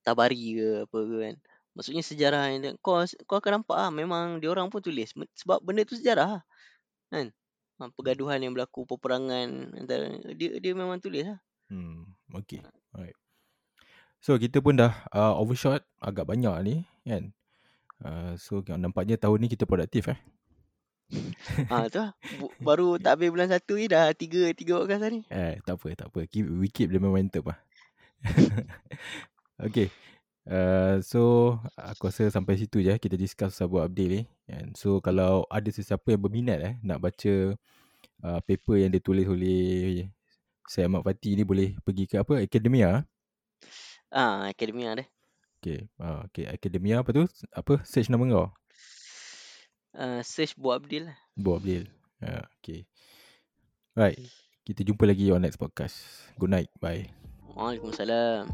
Tabari ke apa ke kan. Maksudnya sejarah yang kau kau akan nampak ah memang dia orang pun tulis sebab benda tu sejarah lah. Kan? Ha, pergaduhan yang berlaku peperangan antara dia dia memang tulis lah. Hmm, okay. Alright. So kita pun dah uh, overshot agak banyak ni kan. Uh, so nampaknya tahun ni kita produktif eh. Ha tu lah. *laughs* Baru tak habis bulan satu ni dah tiga tiga podcast ni. Eh, tak apa, tak apa. Keep, we keep the momentum lah. *laughs* okay. Uh, so, aku rasa sampai situ je kita discuss sebuah update ni. And so, kalau ada sesiapa yang berminat eh, nak baca uh, paper yang ditulis oleh Syed Ahmad Fatih ni boleh pergi ke apa? Academia. Ah, akademia dia. Okay. Uh, okay. Academia apa tu? Apa? Search nama kau? Uh, search buat Abdil lah. Bu Abdil. Uh, okay. Right. Kita jumpa lagi on next podcast. Good night. Bye. Waalaikumsalam.